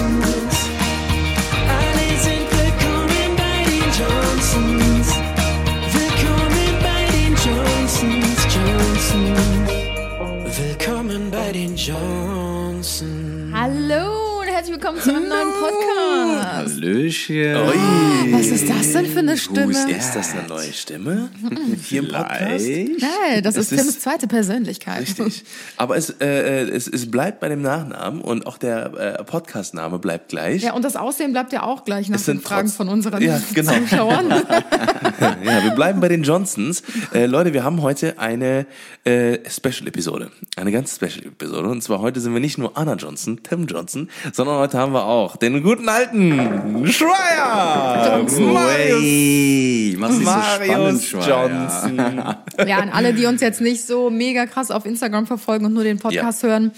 Johnsons. Alle sind willkommen bei den Johnsons. Willkommen bei den Johnsons, Johnsons. Willkommen bei den Johnsons. Hallo und herzlich willkommen zu einem neuen Podcast. Hallöchen. Was ist das denn für eine Stimme? Ist das eine neue Stimme? Hier im Podcast? Nein, das ist ist- Tims zweite Persönlichkeit. Richtig. Aber es, äh, es, es bleibt bei dem Nachnamen und auch der äh, Podcastname bleibt gleich. Ja, und das Aussehen bleibt ja auch gleich nach Es den sind Fragen trotz- von unseren Ja, genau. Zuschauern. Ja, wir bleiben bei den Johnsons. Äh, Leute, wir haben heute eine äh, Special-Episode. Eine ganz Special-Episode. Und zwar heute sind wir nicht nur Anna Johnson, Tim Johnson, sondern heute haben wir auch den guten alten Schreier! Marius, Hey, mach's nicht so spannend, Marius. Johnson. ja, an alle, die uns jetzt nicht so mega krass auf Instagram verfolgen und nur den Podcast hören,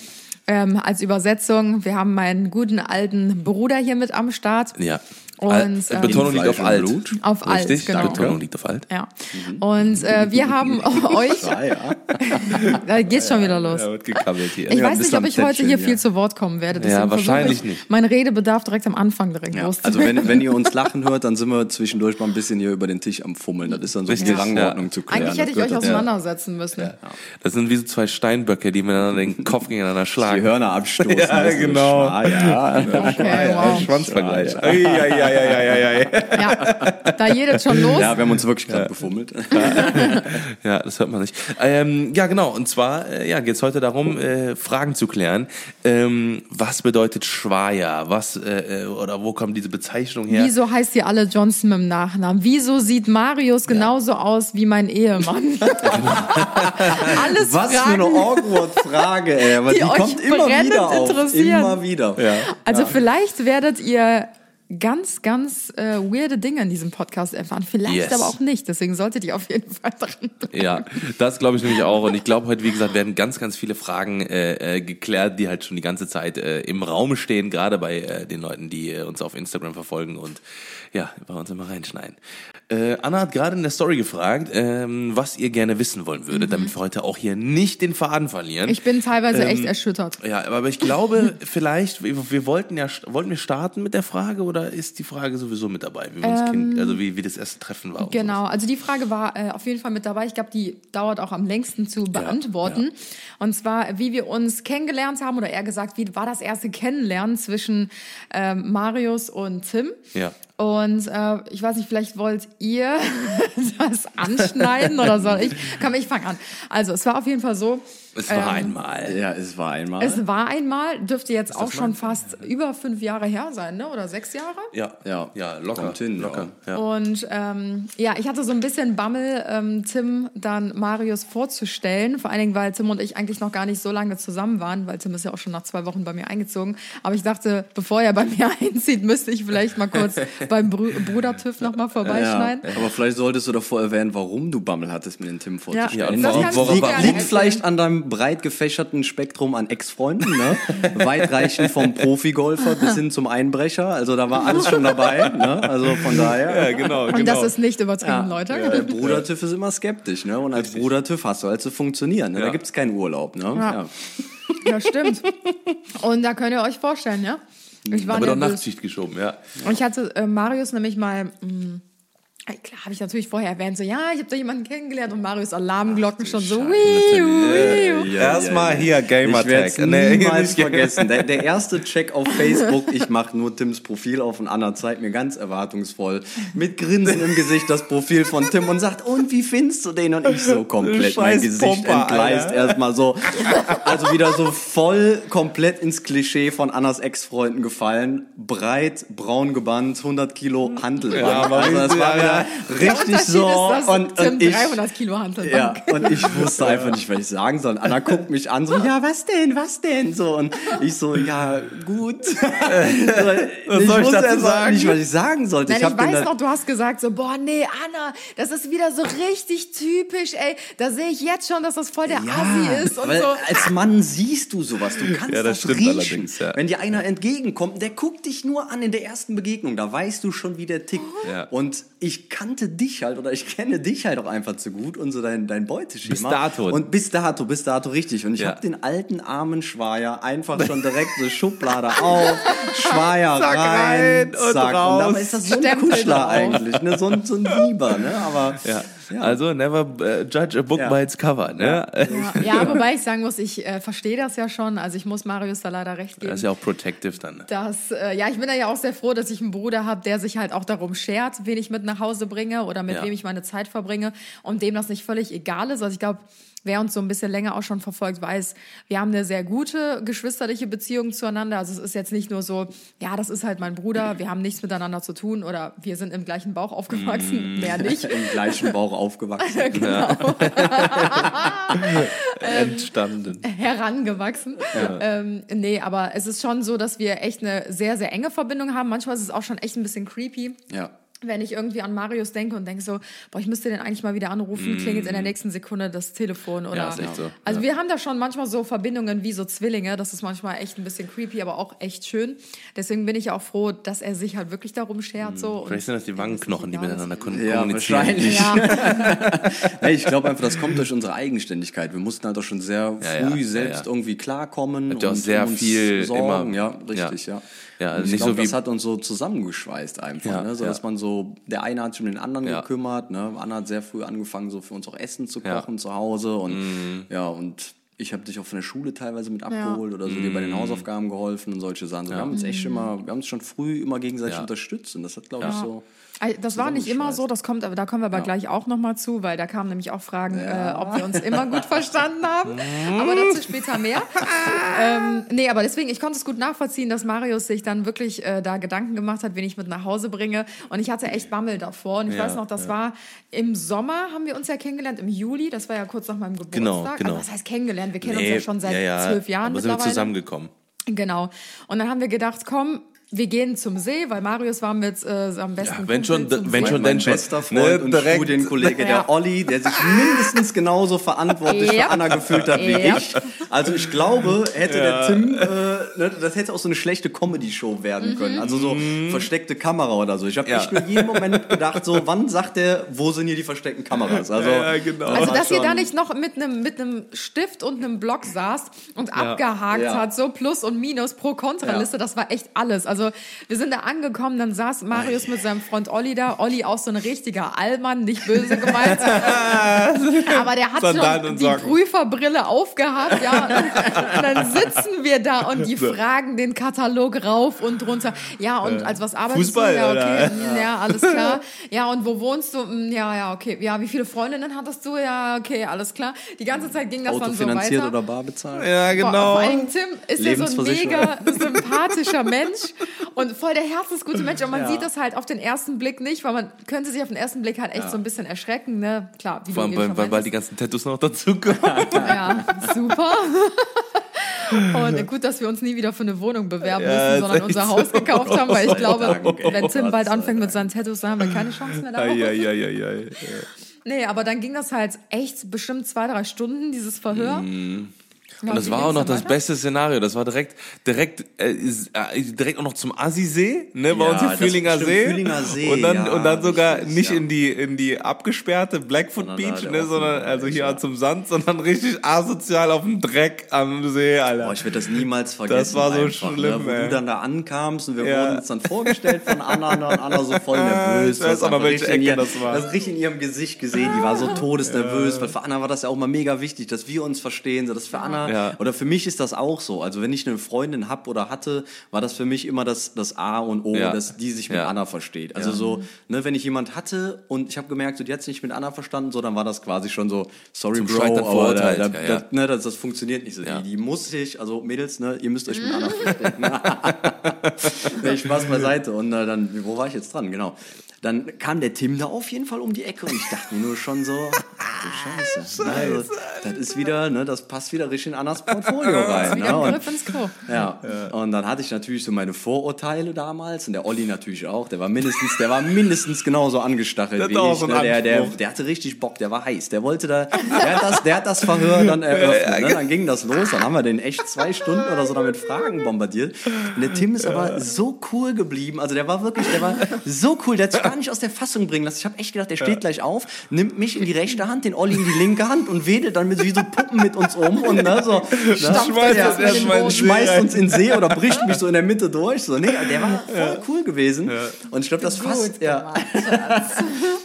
ähm, als Übersetzung, wir haben meinen guten alten Bruder hier mit am Start. Ja. Und, ähm, Betonung liegt auf alt. Blut. Auf alt, Richtig? genau. Betonung liegt auf alt. Ja. Und äh, wir haben euch. Ah, ja. Da geht's schon wieder los. Ja, wird gekabbelt hier. Ich Ja, weiß nicht, ob ich heute Plättchen, hier ja. viel zu Wort kommen werde. Ja, wahrscheinlich ich, nicht. Mein Redebedarf direkt am Anfang direkt Ja, also wenn, wenn ihr uns lachen hört, dann sind wir zwischendurch mal ein bisschen hier über den Tisch am Fummeln. Das ist dann so Richtig, die Rangordnung ja. zu klären. Eigentlich hätte ich euch auseinandersetzen müssen. Das sind wie so zwei Steinböcke, die miteinander den Kopf gegeneinander dazu. Die schlagen. Hörner abstoßen. Ja, genau. Okay, wow. Schwanzvergleich. Ja, ei, ei, ei. Ja, da jedet schon los. ja, wir haben uns wirklich gerade befummelt. Ja, das hört man nicht. Ähm, ja, genau. Und zwar äh, ja, geht es heute darum, äh, Fragen zu klären. Ähm, was bedeutet Schwaja? Was äh, äh, oder wo kommt diese Bezeichnung her? Wieso heißt ihr alle Johnson mit dem Nachnamen? Wieso sieht Marius genauso aus wie mein Ehemann? Alles Was für Fragen. eine awkward Frage, ey. Aber die die, euch kommt immer wieder auf. Immer wieder. Ja. Also vielleicht werdet ihr ganz, ganz äh, weirde Dinge in diesem Podcast erfahren. Vielleicht Yes. aber auch nicht. Deswegen solltet ihr auf jeden Fall dran bleiben. Ja, das glaube ich nämlich auch. Und ich glaube, heute, wie gesagt, werden ganz, ganz viele Fragen äh, äh, geklärt, die halt schon die ganze Zeit äh, im Raum stehen, gerade bei äh, den Leuten, die äh, uns auf Instagram verfolgen und ja, bei uns immer reinschneiden. Äh, Anna hat gerade in der Story gefragt, ähm, was ihr gerne wissen wollen würdet, damit wir heute auch hier nicht den Faden verlieren. Ich bin teilweise Ähm, echt erschüttert. Ja, aber ich glaube, vielleicht, wir, wir wollten ja, wollten wir starten mit der Frage oder ist die Frage sowieso mit dabei, wie wir uns kind, also wie, wie das erste Treffen war? Genau, also die Frage war äh, auf jeden Fall mit dabei. Ich glaube, die dauert auch am längsten zu beantworten. Und zwar, wie wir uns kennengelernt haben, oder eher gesagt, wie war das erste Kennenlernen zwischen ähm, Marius und Tim? Ja. Und äh, ich weiß nicht, vielleicht wollt ihr das anschneiden oder soll ich? Komm, ich fange an. Also, es war auf jeden Fall so. Es war einmal. ja, es war einmal. Es war einmal, dürfte jetzt auch schon fast über fünf Jahre her sein, ne? Oder sechs Jahre? Ja, Ja. ja, locker, Kommt hin, locker. Ja. Und ähm, ja, ich hatte so ein bisschen Bammel, ähm, Tim dann Marius vorzustellen. Vor allen Dingen, weil Tim und ich eigentlich noch gar nicht so lange zusammen waren, weil Tim ist ja auch schon nach zwei Wochen bei mir eingezogen. Aber ich dachte, bevor er bei mir einzieht, müsste ich vielleicht mal kurz beim Brü Bruder TÜV nochmal vorbeischneiden. Ja, aber vielleicht solltest du davor erwähnen, warum du Bammel hattest, mir den Tim vorzustellen. Ja, das warum- warum- warum- Liegt vielleicht an deinem breit gefächerten Spektrum an Ex-Freunden, ne? Weitreichend vom Profigolfer bis hin zum Einbrecher. Also da war alles schon dabei, ne? Also von daher. Ja, genau, Und das ist nicht übertrieben, Leute. Der Bruder-TÜV ist immer skeptisch, ne? Und als Bruder-TÜV hast du halt zu funktionieren. Ne? Da gibt's keinen Urlaub, ne? Ja. Ja, stimmt. Und da könnt ihr euch vorstellen, ja? Ich war Aber doch. Nachtschicht geschoben, ja. Und ich hatte äh, Marius nämlich mal, mh, ey, klar, habe ich natürlich vorher erwähnt, so, ja, ich habe da jemanden kennengelernt und Marius Alarmglocken schon so, wiu, wiu. Erstmal hier Ich Gamertag. Nee, niemals nicht- vergessen. Der, der erste Check auf Facebook, ich mache nur Tims Profil auf und Anna zeigt mir ganz erwartungsvoll mit Grinsen im Gesicht das Profil von Tim und sagt, und wie findest du den? Und ich so komplett mein Gesicht entgleist erstmal so. Also wieder so voll komplett ins Klischee von Annas Ex-Freunden gefallen. Breit, braun gebannt, 100 Kilo Handelbank. aber also das war wieder Richtig so. ist, und, und ich, 300 Kilo ja, und ich wusste einfach nicht, was ich sagen soll. Anna guckt mich an, so, ja, was denn, was denn? So, und ich so, ja, gut. so, ich soll ich wusste dazu sagen? nicht, was ich sagen sollte. Nein, ich ich, weiß noch, du hast gesagt so, boah, nee, Anna, das ist wieder so richtig typisch, ey. Da sehe ich jetzt schon, dass das voll der Assi ist und weil so. als Mann siehst du sowas, du kannst Ja, das das, stimmt riechen. allerdings, ja. Wenn dir einer entgegenkommt, der guckt dich nur an in der ersten Begegnung, da weißt du schon, wie der tickt. Ja. Und ich ich kannte dich halt oder ich kenne dich halt auch einfach zu gut und so dein, dein Beuteschema. Bis dato. Und bis dato, bis dato richtig. Und ich Ja. habe den alten armen Schweier einfach schon direkt so Schublade auf, Schweier Zack, rein, rein und zack. raus. Und dabei ist das so ein Kuschler eigentlich, ne? so, ein, so ein Lieber, ne? Aber Ja. Ja. Also never äh, judge a book Ja. by its cover. Ne? Ja, ja, wobei ich sagen muss, ich äh, verstehe das ja schon. Also ich muss Marius da leider recht geben. Das ist ja auch protective dann. dass, äh, ja, ich bin da ja auch sehr froh, dass ich einen Bruder habe, der sich halt auch darum schert, wen ich mit nach Hause bringe oder mit Ja. wem ich meine Zeit verbringe und dem das nicht völlig egal ist. Also ich glaube, wer uns so ein bisschen länger auch schon verfolgt, weiß, wir haben eine sehr gute geschwisterliche Beziehung zueinander. Also es ist jetzt nicht nur so, ja, das ist halt mein Bruder, wir haben nichts miteinander zu tun oder wir sind im gleichen Bauch aufgewachsen, mehr nicht. im gleichen Bauch aufgewachsen. Entstanden. herangewachsen. Ähm, nee, aber es ist schon so, dass wir echt eine sehr, sehr enge Verbindung haben. Manchmal ist es auch schon echt ein bisschen creepy. Ja. Wenn ich irgendwie an Marius denke und denke so, boah, ich müsste den eigentlich mal wieder anrufen, klingelt in der nächsten Sekunde das Telefon oder. Ja, ist echt so. Also wir haben da schon manchmal so Verbindungen wie so Zwillinge. Das ist manchmal echt ein bisschen creepy, aber auch echt schön. Deswegen bin ich auch froh, dass er sich halt wirklich darum schert. So, und Vielleicht sind das die Wangenknochen, die miteinander Ja, kommunizieren. wahrscheinlich. Ja, Nee, ich glaube einfach, das kommt durch unsere Eigenständigkeit. Wir mussten halt auch schon sehr Ja, früh ja, selbst ja, ja. irgendwie klarkommen. Habt ihr auch und sehr uns viel sorgen. immer- Ja, richtig, ja. Ja. Also ich nicht glaube, so wie- das hat uns so zusammengeschweißt einfach, Ja, ne? so ja. dass man so, der eine hat sich um den anderen Ja. gekümmert, ne? Anna hat sehr früh angefangen, so für uns auch Essen zu Ja. Mhm. kochen zu Hause und ja, und ich habe dich auch von der Schule teilweise mit abgeholt oder so dir bei Mhm. den Hausaufgaben geholfen und solche Sachen. So, Wir haben uns echt immer, wir haben uns schon früh immer gegenseitig Ja. unterstützt und das hat, glaube ich, so. Das war nicht immer so, das kommt, aber da kommen wir aber gleich auch nochmal zu, weil da kamen nämlich auch Fragen, äh, ob wir uns immer gut verstanden haben. Aber dazu später mehr. ähm, nee, aber deswegen, ich konnte es gut nachvollziehen, dass Marius sich dann wirklich äh, da Gedanken gemacht hat, wen ich mit nach Hause bringe. Und ich hatte echt Bammel davor. Und ich Ja, weiß noch, das war im Sommer, haben wir uns ja kennengelernt, im Juli, das war ja kurz nach meinem Geburtstag. Genau, genau. Also, was heißt kennengelernt? Wir kennen uns Nee, ja schon seit ja, ja, zwölf Jahren aber sind wir zusammengekommen. Genau. Und dann haben wir gedacht, komm, wir gehen zum See, weil Marius war mit äh, seinem besten Ja, wenn schon- wenn See. schon, mein schon. bester Freund Ne, und direkt. Studienkollege, Ja. der Olli, der sich mindestens genauso verantwortlich Ja. für Anna gefühlt hat wie ich. Also ich glaube, hätte der Tim, äh, ne, das hätte auch so eine schlechte Comedy-Show werden können. Also so versteckte Kamera oder so. Ich habe Mhm. Ja. echt nur jeden Moment gedacht, so wann sagt der, wo sind hier die versteckten Kameras? Also, Ja, genau. das Also, war dass ihr schon- da nicht noch mit einem mit einem Stift und einem Block saßt und abgehakt Ja. hat, so Plus und Minus pro Kontraliste, das war echt alles. Also, wir sind da angekommen, dann saß Marius mit seinem Freund Olli da. Olli auch so ein richtiger Allmann, nicht böse gemeint. Aber der hat Sandalen schon und die Socken. Prüferbrille aufgehabt, ja. Und dann sitzen wir da und die fragen den Katalog rauf und runter. Ja, und als was arbeitest Fußball, du? Ja, oder? okay. hm, Ja, alles klar. Ja, und wo wohnst du? Hm, Ja, ja, okay. Ja, wie viele Freundinnen hattest du? Ja, okay, alles klar. Die ganze Zeit ging das dann so Autofinanziert weiter. oder bar bezahlt? Ja, Boah, genau. Vor allem Tim ist ja so ein mega sympathischer Mensch und voll der herzensgute Mensch. Und man sieht das halt auf den ersten Blick nicht, weil man könnte sich auf den ersten Blick halt echt so ein bisschen erschrecken. Ne? Klar, wie Vor allem, weil, weil, die ganzen Tattoos noch dazukommen. Ja, super. Und gut, dass wir uns nie wieder für eine Wohnung bewerben Ja, müssen, sondern unser so. Haus gekauft haben, weil ich glaube, ey. wenn Tim bald anfängt mit seinen Tattoos, dann haben wir keine Chance mehr darauf. Eieieiei. Nee, aber dann ging das halt echt bestimmt zwei, drei Stunden, dieses Verhör. Mhm. Und das war auch noch das beste Szenario. Das war direkt, direkt, äh, äh, direkt auch noch zum Assi-See, ne, bei Ja, uns im das Fühlinger See. Fühlinger See, Und dann, ja, und dann sogar richtig, nicht ja. in die, in die abgesperrte Blackfoot Sondern Beach, ne, sondern, also hier ja. zum Sand, sondern richtig asozial auf dem Dreck am See, Alter. Boah, ich werde das niemals vergessen. Das war so einfach, schlimm, ne? Wo ey. du dann da ankamst und wir wurden uns dann vorgestellt von Anna und Anna so voll nervös. Ich weiß einfach welche Ecke ihr- das war. Du hast richtig in ihrem Gesicht gesehen, die war so todesnervös, weil für Anna war das ja auch mal mega wichtig, dass wir uns verstehen, so dass für Anna, Ja. oder für mich ist das auch so. Also wenn ich eine Freundin hab oder hatte, war das für mich immer das, das A und O, Ja. dass die sich mit Ja. Anna versteht. Also so, ne, wenn ich jemand hatte und ich habe gemerkt, so, die hat sich nicht mit Anna verstanden, so, dann war das quasi schon so, sorry Zum Bro, aber da, da, da, ne, das, das funktioniert nicht so. Die, die muss sich, also Mädels, ne, ihr müsst euch mit Anna verstehen. nee, Spaß beiseite. Und äh, dann, wo war ich jetzt dran? Genau. Dann kam der Tim da auf jeden Fall um die Ecke und ich dachte mir nur schon so, du Scheiße. Also, das ist wieder, ne, das passt wieder richtig in Annas Portfolio rein. Ne? Und, ja. und dann hatte ich natürlich so meine Vorurteile damals und der Olli natürlich auch. Der war mindestens, der war mindestens genauso angestachelt Der wie ich. Ne? Der, der, der hatte richtig Bock, der war heiß. Der wollte da, der hat das, der hat das Verhör dann eröffnet. Ne? Dann ging das los, dann haben wir den echt zwei Stunden oder so damit Fragen bombardiert. Und der Tim ist aber so cool geblieben. Also der war wirklich, der war so cool, der hat sich gar nicht aus der Fassung bringen lassen. Ich habe echt gedacht, der steht gleich auf, nimmt mich in die rechte Hand, den Olli in die linke Hand und wedelt dann mit wie so Puppen mit uns um und ne, so, ne? Schmeißt Ja, uns erstmal in den See schmeißt uns in den See oder bricht mich so in der Mitte durch. So, nee, der war voll cool gewesen. Und ich glaube, das fast, ja,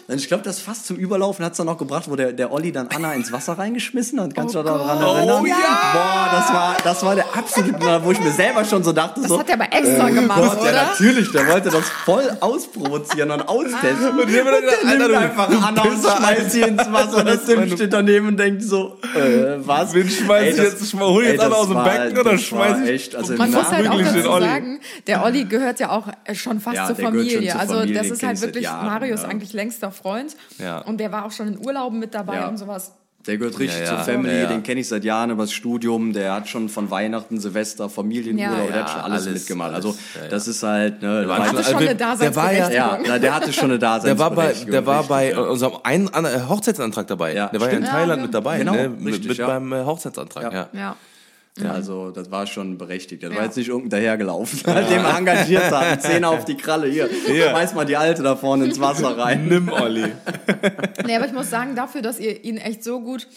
und ich glaube, das fast zum Überlaufen hat es dann noch gebracht, wo der, der Olli dann Anna ins Wasser reingeschmissen hat. Kannst du dich daran erinnern? Oh ja! Boah, das war, das war der absolute, wo ich mir selber schon so dachte, Das so, hat er aber extra gemacht, Gott, ja, oder? natürlich, der wollte das voll ausprovozieren und austesten. Und gedacht, der nimmt Alter, du- einfach du Anna und schmeißt sie ins Wasser. Der Tim steht daneben und denkt so, äh, was? Wen schmeiß Ey, ich das- jetzt? Schma- hol ich jetzt ey, das aus dem Becken oder das schmeiß ich- echt, also Man muss halt auch dazu sagen, der Olli gehört ja auch äh, schon fast Ja, zur gehört schon Familie. zur Also Familie, das den ist halt wirklich Jahren, Marius ja. eigentlich längster Freund. Ja. Und der war auch schon in Urlauben mit dabei und sowas. Der gehört richtig Ja, ja. zur Family, Ja, ja. den kenne ich seit Jahren über das Studium, der hat schon von Weihnachten, Silvester, Familienurlaub, Ja, der hat schon alles, alles, mitgemacht. alles. Also Ja, ja. das ist halt, ne, der war, schon eine der Daseinsberechtigung. ja, der hatte schon eine Der war bei, Daseinsberechtigung. der war bei richtig, ja. unserem einen An- Hochzeitsantrag dabei. Ja, der war ja in. Thailand Ja, mit dabei, genau, ne? Mit, richtig, mit ja. beim äh, Hochzeitsantrag, ja. Ja. Ja, also das war schon berechtigt. Das war Ja. jetzt nicht irgendein dahergelaufen, den wir engagiert haben. Zehner auf die Kralle hier. Ja. Schmeiß mal die Alte da vorne ins Wasser rein. Nimm Olli. Nee, aber ich muss sagen, dafür, dass ihr ihn echt so gut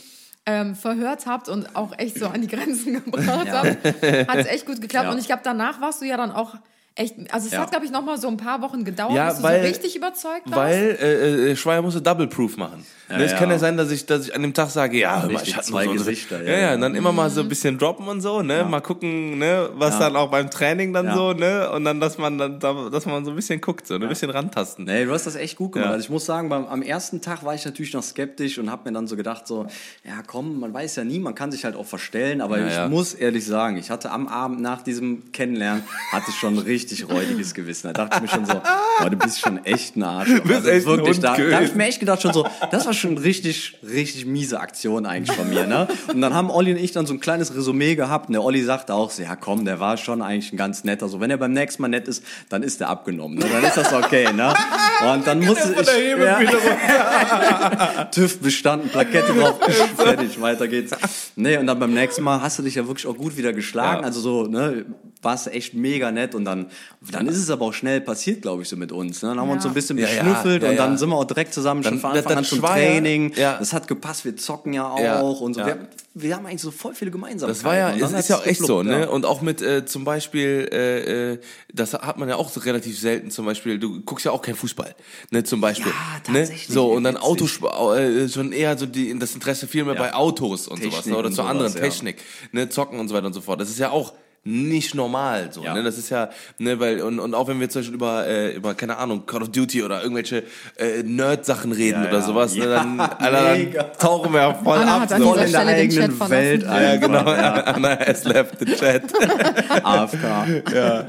ähm, verhört habt und auch echt so an die Grenzen gebracht habt, hat es echt gut geklappt. Ja. Und ich glaube, danach warst du ja dann auch echt, also es Ja. hat, glaube ich, noch mal so ein paar Wochen gedauert, Ja, bis du weil- so richtig überzeugt warst. Weil äh, äh, Schweier musste Double Proof machen. ne, es ja. kann ja sein, dass ich, dass ich an dem Tag sage, ja, hör mal, Richtig, ich hatte zwei so, Gesichter, Ja, ja, ja, ja. und dann immer mal so ein bisschen droppen und so, ne, mal gucken, ne, was Ja. dann auch beim Training dann Ja. so, ne, und dann, dass man dann, da- dass man so ein bisschen guckt, so, ne, ein bisschen rantasten. Nee, du hast das echt gut gemacht. Ja. Also ich muss sagen, beim, am ersten Tag war ich natürlich noch skeptisch und habe mir dann so gedacht, so, ja komm, man weiß ja nie, man kann sich halt auch verstellen, aber Ja, ich ja. muss ehrlich sagen, ich hatte am Abend nach diesem Kennenlernen, hatte ich schon ein richtig räudiges Gewissen. Da dachte ich mir schon so, boah, du bist schon echt ein Arsch. bist echt ein Hund da, da habe ich mir echt gedacht schon so, das war schon richtig, richtig miese Aktion eigentlich von mir. Ne? Und dann haben Olli und ich dann so ein kleines Resümee gehabt und der Olli sagte auch so, ja komm, der war schon eigentlich ein ganz netter. So, wenn er beim nächsten Mal nett ist, dann ist er abgenommen. Ne? Dann ist das okay. Ne? Und dann musste ich... Hebebühne TÜV bestanden, Plakette drauf, fertig, weiter geht's. Nee, und dann beim nächsten Mal hast du dich ja wirklich auch gut wieder geschlagen. Ja. Also so, ne, warst du echt mega nett und dann, dann ist es aber auch schnell passiert, glaube ich, so mit uns. Ne? Dann haben wir uns so ein bisschen Ja, ja, beschnüffelt ja, und dann ja. sind wir auch direkt zusammen schon Dann- von das- Anfang an das zum war ja- Training. ja. Das hat gepasst, wir zocken ja auch Ja, und so. ja. Wir, wir haben eigentlich so voll viele Gemeinsamkeiten. Das war ja, es dann ist ja auch echt so, ne? ja. Und auch mit äh, zum Beispiel, äh, äh, das hat man ja auch so relativ selten. Zum Beispiel, du guckst ja auch kein Fußball, ne? Zum Beispiel, Ja, ne? tatsächlich, So und dann. Autos, äh, schon eher so die, das Interesse viel mehr bei Autos und sowas, Technik ne? Oder zu sowas, anderen ja. Technik, ne? Zocken und so weiter und so fort. Das ist ja auch nicht normal so Ja. ne das ist ja ne weil und, und auch wenn wir zum Beispiel über äh, über keine Ahnung Call of Duty oder irgendwelche äh, Nerd Sachen reden Ja, oder ja. sowas ne, Ja, dann, Alter, dann tauchen wir ja voll Anna ab so. Voll in der Stelle den Chat eigenen. Welt ja genau Anna has left the chat AFK. ja.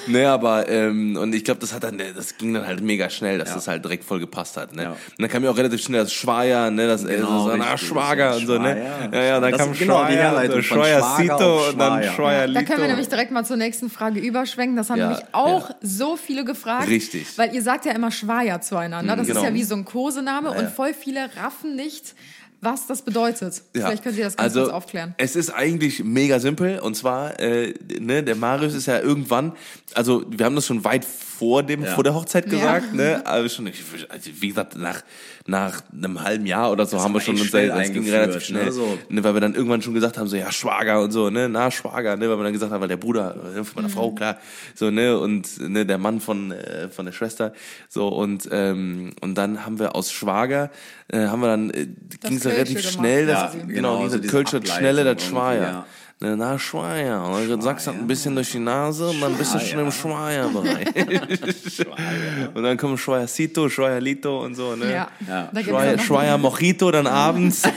Ne, aber ähm, und ich glaube, das hat dann, das ging dann halt mega schnell, dass Ja. das halt direkt voll gepasst hat. Ne? Ja. Und dann kam ja auch relativ schnell das Schweier, ne, das Genau, äh, so, na. Schwager und so, ne? Ja, ja, dann Das kam genau die Schweier, Herleitung so von Schweier Sito auf und dann Schweier. Schweier Da können wir Lito. nämlich direkt mal zur nächsten Frage überschwenken. Das haben Ja, nämlich auch ja. so viele gefragt. Richtig. Weil ihr sagt ja immer Schweier zueinander. Das genau. ist ja wie so ein Kosename und voll viele raffen nicht, was das bedeutet. Ja. Vielleicht könnt ihr das ganz also, kurz aufklären. Es ist eigentlich mega simpel und zwar, äh, ne, der Marius ist ja irgendwann, also wir haben das schon weit vor dem, Ja. vor der Hochzeit Ja. gesagt, ne, also schon, also wie gesagt, nach, nach einem halben Jahr oder so haben wir schon uns, schnell das ging relativ schnell, ne, so. ne, weil wir dann irgendwann schon gesagt haben, so, ja, Schwager und so, ne, na, Schwager, ne, weil wir dann gesagt haben, weil der Bruder äh, von meiner Mhm. Frau, klar, so, ne, und, ne, der Mann von, äh, von der Schwester, so, und, ähm, und dann haben wir aus Schwager, äh, haben wir dann, äh, ging es relativ gemacht, schnell, das, quasi. genau, Genau, diese so diese Kölsche Ableitung schnelle, das ja. Ne, na, Schweier. Und dann sagst du ein bisschen durch die Nase und dann bist du schon im Schweierbereich. und dann kommen Schweiercito, Schweierlito und so, ne? Ja. Ja. Schweier, Schweier Mojito dann abends.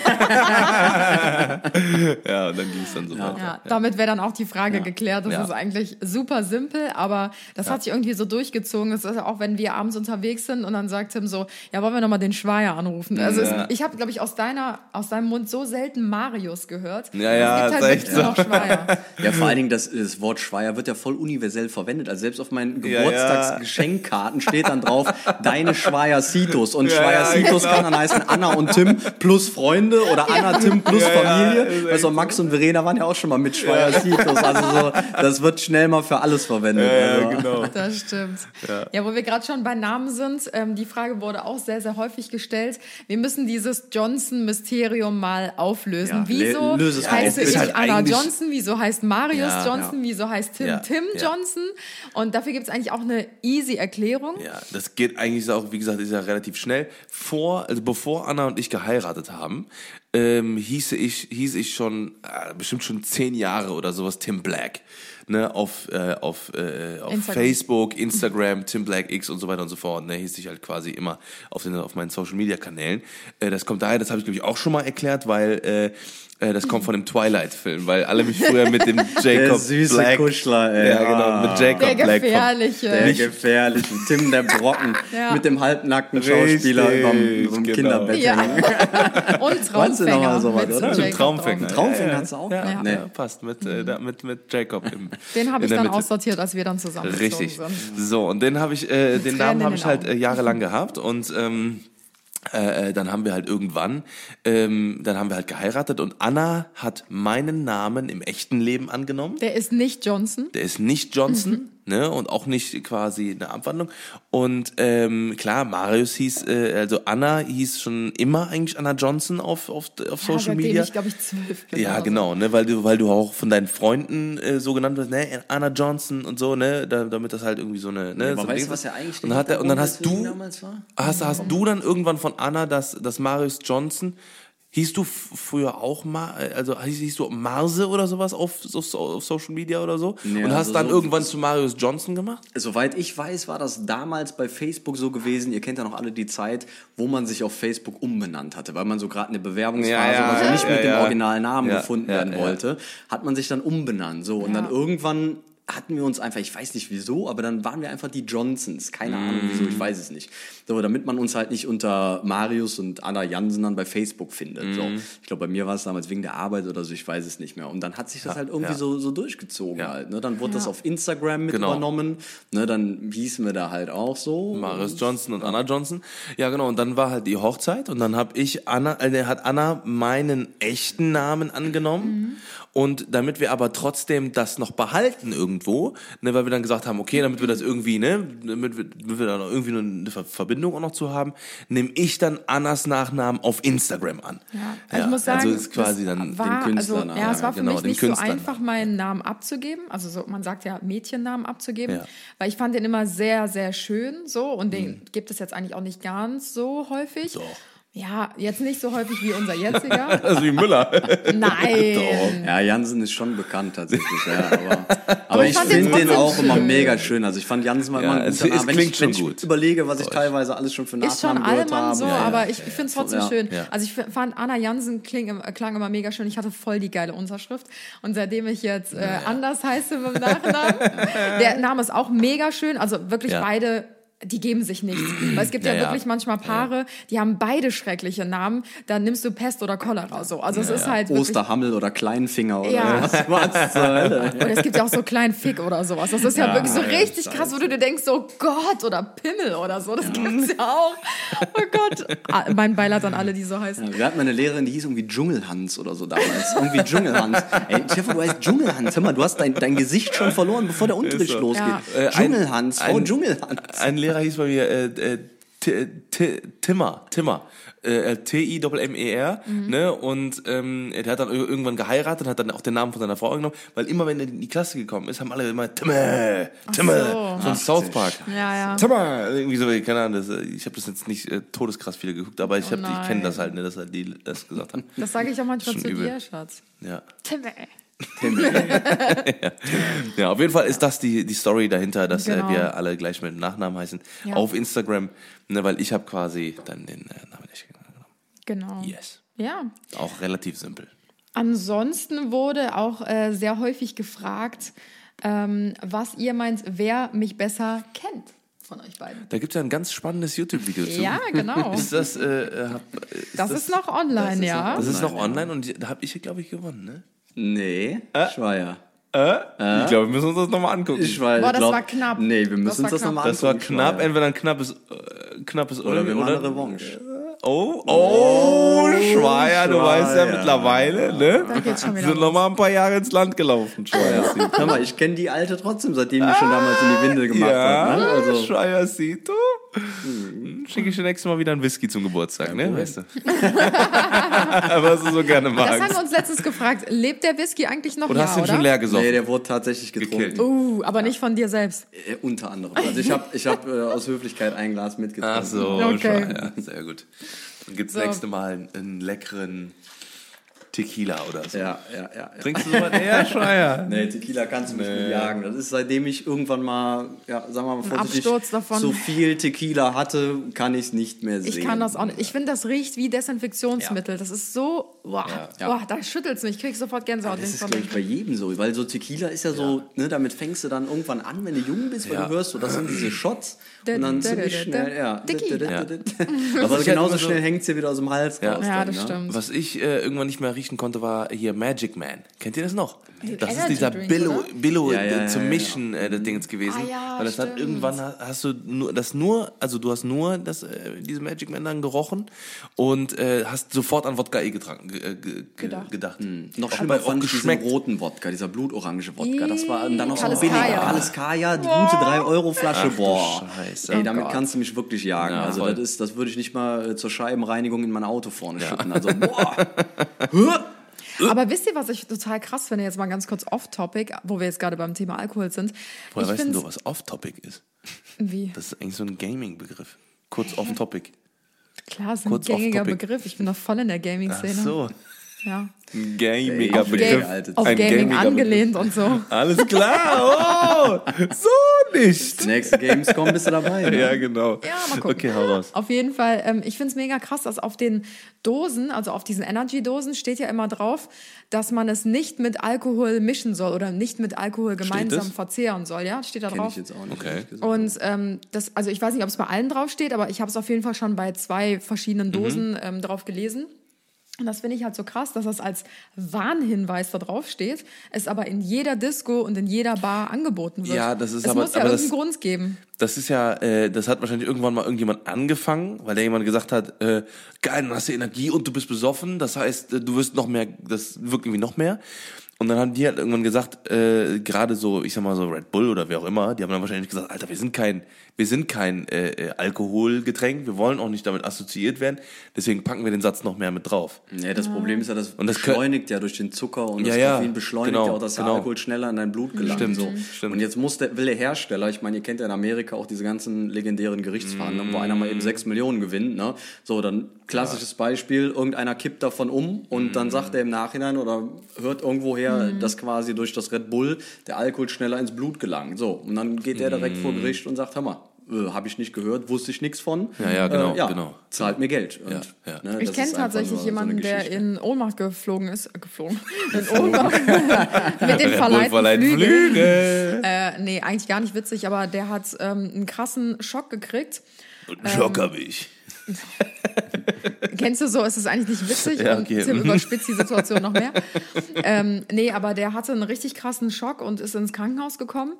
ja, und dann ging es dann so weiter. Ja, damit wäre dann auch die Frage geklärt. Das Ja. ist eigentlich super simpel, aber das hat sich irgendwie so durchgezogen. Das ist ja auch, wenn wir abends unterwegs sind und dann sagt Tim so, ja, wollen wir nochmal den Schweier anrufen? Also es, ich habe, glaube ich, aus deiner, aus deinem Mund so selten Marius gehört. Ja, ja, es gibt ist halt nur noch Schweier. Ja, vor allen Dingen das, das Wort Schweier wird ja voll universell verwendet. Also selbst auf meinen Ja, ja. Geburtstagsgeschenkkarten steht dann drauf, deine Schweiercitos. Und Ja, ja, Schweiercitos genau. kann dann heißen Anna und Tim plus Freunde oder Anna, Tim plus Ja, ja, Familie. echt also Max und Verena waren ja auch schon mal mit Schweiercitos. Also so, das wird schnell mal für alles verwendet. Ja, also. genau. Das stimmt. Ja, wo wir gerade schon bei Namen sind, ähm, die Frage wurde auch sehr, sehr häufig gestellt. Wir müssen dieses Johnson-Mysterium mal auflösen. Ja, Wieso lö- löse heiße ich halt Anna Johnson? Wieso heißt Marius Ja, Johnson? Wieso heißt Tim Ja, Tim ja. Johnson? Und dafür gibt es eigentlich auch eine easy Erklärung. Ja, das geht eigentlich auch, wie gesagt, ist ja relativ schnell. Vor, also bevor Anna und ich geheiratet haben, ähm, hieße ich, hieß ich schon, äh, bestimmt schon zehn Jahre oder sowas Tim Black. Ne, auf, äh, auf, äh, auf Instagram. Facebook, Instagram, Tim Black X und so weiter und so fort. Ne, hieß ich halt quasi immer auf, den, auf meinen Social Media Kanälen. Äh, das kommt daher, das habe ich glaube ich auch schon mal erklärt, weil äh, äh, das kommt von dem Twilight-Film, weil alle mich früher mit dem Jacob Der süße Black, Kuschler, ey. Ja, genau, mit Jacob Der Black. gefährliche. Der gefährliche Tim der Brocken Ja. mit dem halbnackten Schauspieler Richtig, überm, genau. Kinderbett Ja. Und Weißt du noch mal Traumfänger. sowas, mit oder? Jacob Stimmt, Traumfänger. Traumfänger hat's auch Ja, gehabt? ja, Nee. ja, passt. Mit, äh, da, mit, mit Jacob im Den habe ich dann Mitte. aussortiert, als wir dann zusammen Richtig. sind. So, und den habe ich, äh, den Namen habe ich halt äh, jahrelang gehabt und ähm, äh, äh, dann haben wir halt irgendwann, ähm, dann haben wir halt geheiratet und Anna hat meinen Namen im echten Leben angenommen. Der ist nicht Johnson. Der ist nicht Johnson, ne, und auch nicht quasi eine Abwandlung. Und ähm, klar, Marius hieß, äh, also Anna hieß schon immer eigentlich Anna Johnson auf, auf, auf Ja, Social Media. ich, glaube ich, zwölf bin. Ja, genau, ne, weil du, weil du auch von deinen Freunden äh, so genannt wirst, ne, Anna Johnson und so, ne, da, damit das halt irgendwie so eine, ne, Aber so weißt du, was ja eigentlich und hat er, und dann hast du, deswegen damals war? hast, hast du dann irgendwann von Anna das, das Marius Johnson, hieß du früher auch mal, also hieß, hieß du Marse oder sowas auf, auf, auf Social Media oder so? Nee, und hast also dann so- irgendwann zu Marius Johnson gemacht? Soweit ich weiß, war das damals bei Facebook so gewesen. Ihr kennt ja noch alle die Zeit, wo man sich auf Facebook umbenannt hatte, weil man so gerade eine Bewerbungsphase Ja, ja, oder so nicht ja, mit dem ja. Originalnamen Ja, gefunden ja, werden ja. wollte, hat man sich dann umbenannt. So und Ja. dann irgendwann hatten wir uns einfach, ich weiß nicht wieso, aber dann waren wir einfach die Johnsons. Keine Ahnung wieso, ich weiß es nicht. So, damit man uns halt nicht unter Marius und Anna Jansen dann bei Facebook findet. So. Ich glaube, bei mir war es damals wegen der Arbeit oder so, ich weiß es nicht mehr. Und dann hat sich das halt irgendwie ja. so, so durchgezogen Ja. halt. Ne? Dann wurde das Ja. auf Instagram mit Genau. übernommen. Ne? Dann hießen wir da halt auch so. Marius Johnson und Anna Johnson. Ja, genau. Und dann war halt die Hochzeit und dann habe ich Anna, äh, hat Anna meinen echten Namen angenommen. Und damit wir aber trotzdem das noch behalten irgendwo, ne, weil wir dann gesagt haben, okay, damit wir das irgendwie, ne, damit wir, damit wir da noch irgendwie eine Ver- Verbindung auch noch zu haben, nehme ich dann Annas Nachnamen auf Instagram an. Ja, ich muss sagen, also ist quasi dann war, den also, Künstlernamen, ja, es war für genau, mich nicht so Künstlernamen. einfach, meinen Namen abzugeben. Also so, man sagt ja Mädchennamen abzugeben, Ja. weil ich fand den immer sehr, sehr schön so und den gibt es jetzt eigentlich auch nicht ganz so häufig. Doch. Ja, jetzt nicht so häufig wie unser jetziger. Also wie Müller. Nein. Ja, Jansen ist schon bekannt tatsächlich, ja, aber, aber ich fand den finde den auch immer schön. mega schön. Also ich fand Jansen mal Ja, immer ein es- guter es. Wenn klingt ich, schon wenn ich gut. überlege, was ich teilweise alles schon für Ist schon Nachnamen gehört Allmann habe. so, ja, aber ich, ich finde es trotzdem Ja, schön. Also ich fand Anna Jansen kling, im- klang immer mega schön. Ich hatte voll die geile Unterschrift. Und seitdem ich jetzt äh, anders heiße mit dem Nachnamen, der Name ist auch mega schön. Also wirklich Ja. beide. Die geben sich nichts. Weil es gibt ja, Ja, ja. wirklich manchmal Paare, die haben beide schreckliche Namen. Dann nimmst du Pest oder Cholera so. Also es ist halt wirklich Osterhammel oder Kleinfinger oder Ja. was, was zur Hölle. Oder es gibt ja auch so kleinen Fick oder sowas. Das ist ja, wirklich so richtig krass, wo du dir denkst, so Gott oder Pimmel oder so. Das gibt's ja auch. Oh Gott. Ah, Mein Beileid an alle, die so heißen. Ja, Wir hatten eine Lehrerin, die hieß irgendwie Dschungelhans oder so damals. Irgendwie Dschungelhans. Ey, Stefan, du heißt Dschungelhans. Hör mal, du hast dein, dein Gesicht schon verloren, bevor der Unterricht so. losgeht. Ja. Äh, Dschungelhans, Frau ein- Dschungelhans. Ein Lehrer hieß bei mir äh, äh, T- T- Timmer, Timmer. Äh, T-I-M-M-E-R, Mhm. ne? Und ähm, der hat dann ir- irgendwann geheiratet, hat dann auch den Namen von seiner Frau angenommen, weil immer, wenn er in die Klasse gekommen ist, haben alle immer Timme, Timme, so. von South Park. Ja, ja. Timmer, irgendwie so, keine Ahnung, das, äh, ich habe das jetzt nicht äh, todeskrass viele geguckt, aber ich, hab- ich kenne das halt, ne, dass halt die das gesagt haben. Das sage ich auch manchmal Schon zu übel. dir, Schatz. Ja. Timme. Ja, auf jeden Fall ist das die, die Story dahinter, dass Genau. äh, wir alle gleich mit Nachnamen heißen. Ja. Auf Instagram, ne, weil ich habe quasi dann den äh, Namen nicht genommen. Genau. Yes. Ja. Auch relativ simpel. Ansonsten wurde auch äh, sehr häufig gefragt, ähm, was ihr meint, wer mich besser kennt von euch beiden. Da gibt es ja ein ganz spannendes YouTube-Video zu. Ja, genau. Ist das, äh, hab, äh, ist Das ist noch online, ist ja. noch das ist noch online, online und da habe ich, glaube ich, gewonnen, ne? Nee, Schweier. Ich glaube, wir müssen uns das nochmal angucken. Ich weiß, Boah, das glaub, war knapp. Nee, wir müssen uns das nochmal das war angucken. knapp, Schweier. entweder ein knappes, äh, knappes Oder wir Oder, machen eine Revanche. Oh, oh, Schweier, du Schweier. weißt ja mittlerweile, ne? Da geht's schon wieder Sind los. noch mal ein paar Jahre ins Land gelaufen, Schweier. Hör mal, ich kenne die alte trotzdem, seitdem die schon damals in die Windel gemacht Ja, hat. Ne? Also, Schweier sieht Schicke ich dir nächstes Mal wieder ein Whisky zum Geburtstag, ne? Weißt du? Was du so gerne Das haben magst. wir uns letztens gefragt. Lebt der Whisky eigentlich noch? Oder ja, hast du ihn oder? schon leer gesoffen? nee, der wurde tatsächlich getrunken. Gekillt. Uh, aber nicht von dir selbst. Äh, unter anderem. Also ich habe ich hab, äh, aus Höflichkeit ein Glas mitgetrunken. Ach so, Okay. Schweier. Sehr gut. Dann gibt's So. nächste Mal einen, einen leckeren Tequila oder so. Ja, ja, ja. ja. Trinkst du sowas? Ja, Schweier. Nee, Tequila kannst du mich nicht jagen. Das ist seitdem ich irgendwann mal, ja, sagen wir mal vorsichtig, so viel Tequila hatte, kann ich es nicht mehr sehen. Ich kann das auch nicht. Ich finde, das riecht wie Desinfektionsmittel. Das ist so, boah, Ja. boah da schüttelt es mich. Ich krieg sofort Gänsehaut. Das ist, ich glaube ich, bei jedem so, weil so Tequila ist ja so, ne, damit fängst du dann irgendwann an, wenn du jung bist, weil Ja. du hörst, so, das sind diese Shots und dann Da, da, ziemlich schnell, ja. Aber genauso immer so- schnell hängt es dir wieder aus dem Hals Ja. raus. Ja, das ne? stimmt. Was ich äh, irgendwann nicht mehr riechen konnte, war hier Magic Man. Kennt ihr das noch? Das ist dieser Drink, Billo? Billo Ja, ja, äh, zum. Mischen äh, des Dings gewesen. Ah, ja, Weil das hat irgendwann ha- hast du nur das nur, also du hast nur das, äh, diese Magic Man dann gerochen und äh, hast sofort an Wodka E getrunken, ge, äh, ge, Gedacht. gedacht. Noch Auch schlimmer fand ich diesen roten Wodka, dieser blutorange Wodka. Das war dann noch so Kaliskaya. billiger. Kaliskaya, die gute 3-Euro-Flasche. Ach du Boah. Scheiße. Ey, Oh damit Gott. kannst du mich wirklich jagen. Ja, also voll. das ist, das würde ich nicht mal äh, zur Scheibenreinigung in mein Auto vorne schütten. Also, boah. Aber wisst ihr, was ich total krass finde, jetzt mal ganz kurz off-topic, wo wir jetzt gerade beim Thema Alkohol sind? Woher ich weißt denn du, was Off-Topic ist? Wie? Das ist eigentlich so ein Gaming-Begriff. Kurz Off-Topic. Klar, ist ein kurz gängiger. Begriff. Ich bin doch voll in der Ach Gaming-Szene. so. Ja. Ein gamiger Auf Begriff. Ga- alte Auf Ein Gaming angelehnt und so. Alles klar. Oh, so nicht. Nächste Gamescom bist du dabei. Ne? Ja, genau. Ja, mal gucken. Okay, hau raus. Auf jeden Fall, ähm, ich finde es mega krass, dass auf den Dosen, also auf diesen Energy-Dosen, steht ja immer drauf, dass man es nicht mit Alkohol mischen soll oder nicht mit Alkohol gemeinsam verzehren soll. Ja, steht da Kenn drauf. ich jetzt auch nicht. Okay. Und ähm, das, also ich weiß nicht, ob es bei allen drauf steht, aber ich habe es auf jeden Fall schon bei zwei verschiedenen Dosen ähm, drauf gelesen. Und das finde ich halt so krass, dass das als Warnhinweis da drauf steht, es aber in jeder Disco und in jeder Bar angeboten wird. Ja, das ist es aber- muss ja aber irgendeinen das- Grund geben. Das ist ja, äh, das hat wahrscheinlich irgendwann mal irgendjemand angefangen, weil der jemand gesagt hat, äh, geil, dann hast du Energie und du bist besoffen, das heißt, äh, du wirst noch mehr, das wirkt irgendwie noch mehr. Und dann haben die halt irgendwann gesagt, äh, gerade so, ich sag mal so Red Bull oder wer auch immer, die haben dann wahrscheinlich gesagt, Alter, wir sind kein, wir sind kein äh, äh, Alkoholgetränk, wir wollen auch nicht damit assoziiert werden, deswegen packen wir den Satz noch mehr mit drauf. Nee, das Problem ist ja, das, Und das beschleunigt ja durch den Zucker und Ja, das ja, Koffein beschleunigt genau, ja auch, dass der genau. Alkohol schneller in dein Blut gelangt. Stimmt, so. stimmt. Und jetzt muss der, will der Hersteller, ich meine, ihr kennt ja in Amerika auch diese ganzen legendären Gerichtsverhandlungen, wo einer mal eben 6 Millionen gewinnt. Ne? So, dann klassisches Beispiel, irgendeiner kippt davon um und dann sagt er im Nachhinein oder hört irgendwoher, dass quasi durch das Red Bull der Alkohol schneller ins Blut gelangt. So, und dann geht der direkt vor Gericht und sagt, hör mal, äh, habe ich nicht gehört, wusste ich nichts von. Ja, ja, genau, äh, ja, genau. Zahlt mir Geld. Und, Ja, ja. Ne, Ich kenne tatsächlich so jemanden, eine der in Ohnmacht geflogen ist. Äh, geflogen. In Ohnmacht. mit den verleihten verleiht Flügeln. Flügel. Äh, nee, eigentlich gar nicht witzig, aber der hat ähm, einen krassen Schock gekriegt. Und einen Schock hab ich. Kennst du so, es ist eigentlich nicht witzig Ja, und okay. Tim überspitzt die Situation noch mehr. ähm, nee, aber der hatte einen richtig krassen Schock und ist ins Krankenhaus gekommen.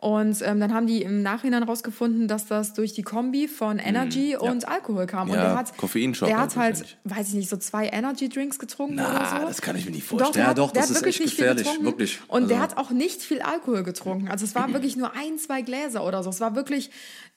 Und ähm, dann haben die im Nachhinein rausgefunden, dass das durch die Kombi von Energy und Alkohol kam. und Mhm, Ja, der hat, Koffeinschock Der hat halt, weiß ich nicht, so zwei Energy Drinks getrunken Na, oder so. das kann ich mir nicht Doch, vorstellen. der Ja, hat, doch, der das hat ist wirklich echt gefährlich, wirklich. Und der Also- hat auch nicht viel Alkohol getrunken. Also es war wirklich nur ein, zwei Gläser oder so. Es war wirklich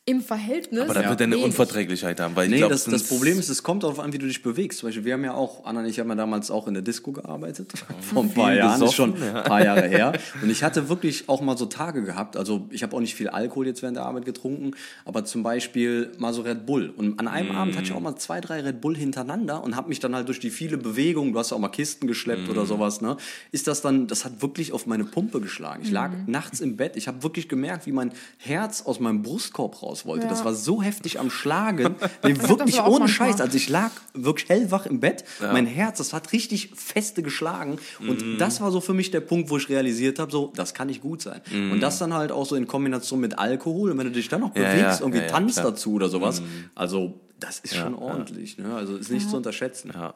im Verhältnis. Aber dann wird er eine. Unverträglichkeit haben, weil ich Nee, glaube, das, das Problem ist, es kommt darauf an, wie du dich bewegst. Zum Beispiel, wir haben ja auch, Anna und ich haben ja damals auch in der Disco gearbeitet. Vor ein paar Jahren, ist schon ein paar Jahre her. Und ich hatte wirklich auch mal so Tage gehabt. Also, ich habe auch nicht viel Alkohol jetzt während der Arbeit getrunken, aber zum Beispiel mal so Red Bull. Und an einem Abend hatte ich auch mal zwei, drei Red Bull hintereinander und habe mich dann halt durch die viele Bewegungen, du hast ja auch mal Kisten geschleppt oder sowas, ne? Ist das dann, das hat wirklich auf meine Pumpe geschlagen. Ich lag nachts im Bett, ich habe wirklich gemerkt, wie mein Herz aus meinem Brustkorb raus wollte. Das war so heftig am Schlagen. Nee, wirklich ohne. Scheiß. Also ich lag wirklich hellwach im Bett. Mein Herz, das hat richtig feste geschlagen. Und das war so für mich der Punkt, wo ich realisiert habe, so, das kann nicht gut sein. Und das dann halt auch so in Kombination mit Alkohol. Und wenn du dich dann noch Ja, bewegst, ja, irgendwie ja, ja, tanzt dazu oder sowas. Also das ist schon ordentlich. Ne? Also ist nicht zu unterschätzen. ja.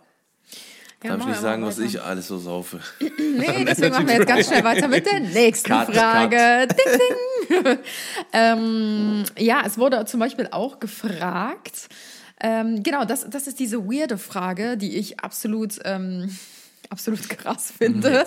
Ja, Darf ich nicht sagen, was ich alles so saufe. Nee, deswegen machen wir jetzt ganz schnell weiter mit der nächsten Cut, Frage. Ding, ding. ähm, ja, es wurde zum Beispiel auch gefragt, ähm, genau, das, das ist diese weirde Frage, die ich absolut, ähm, absolut krass finde.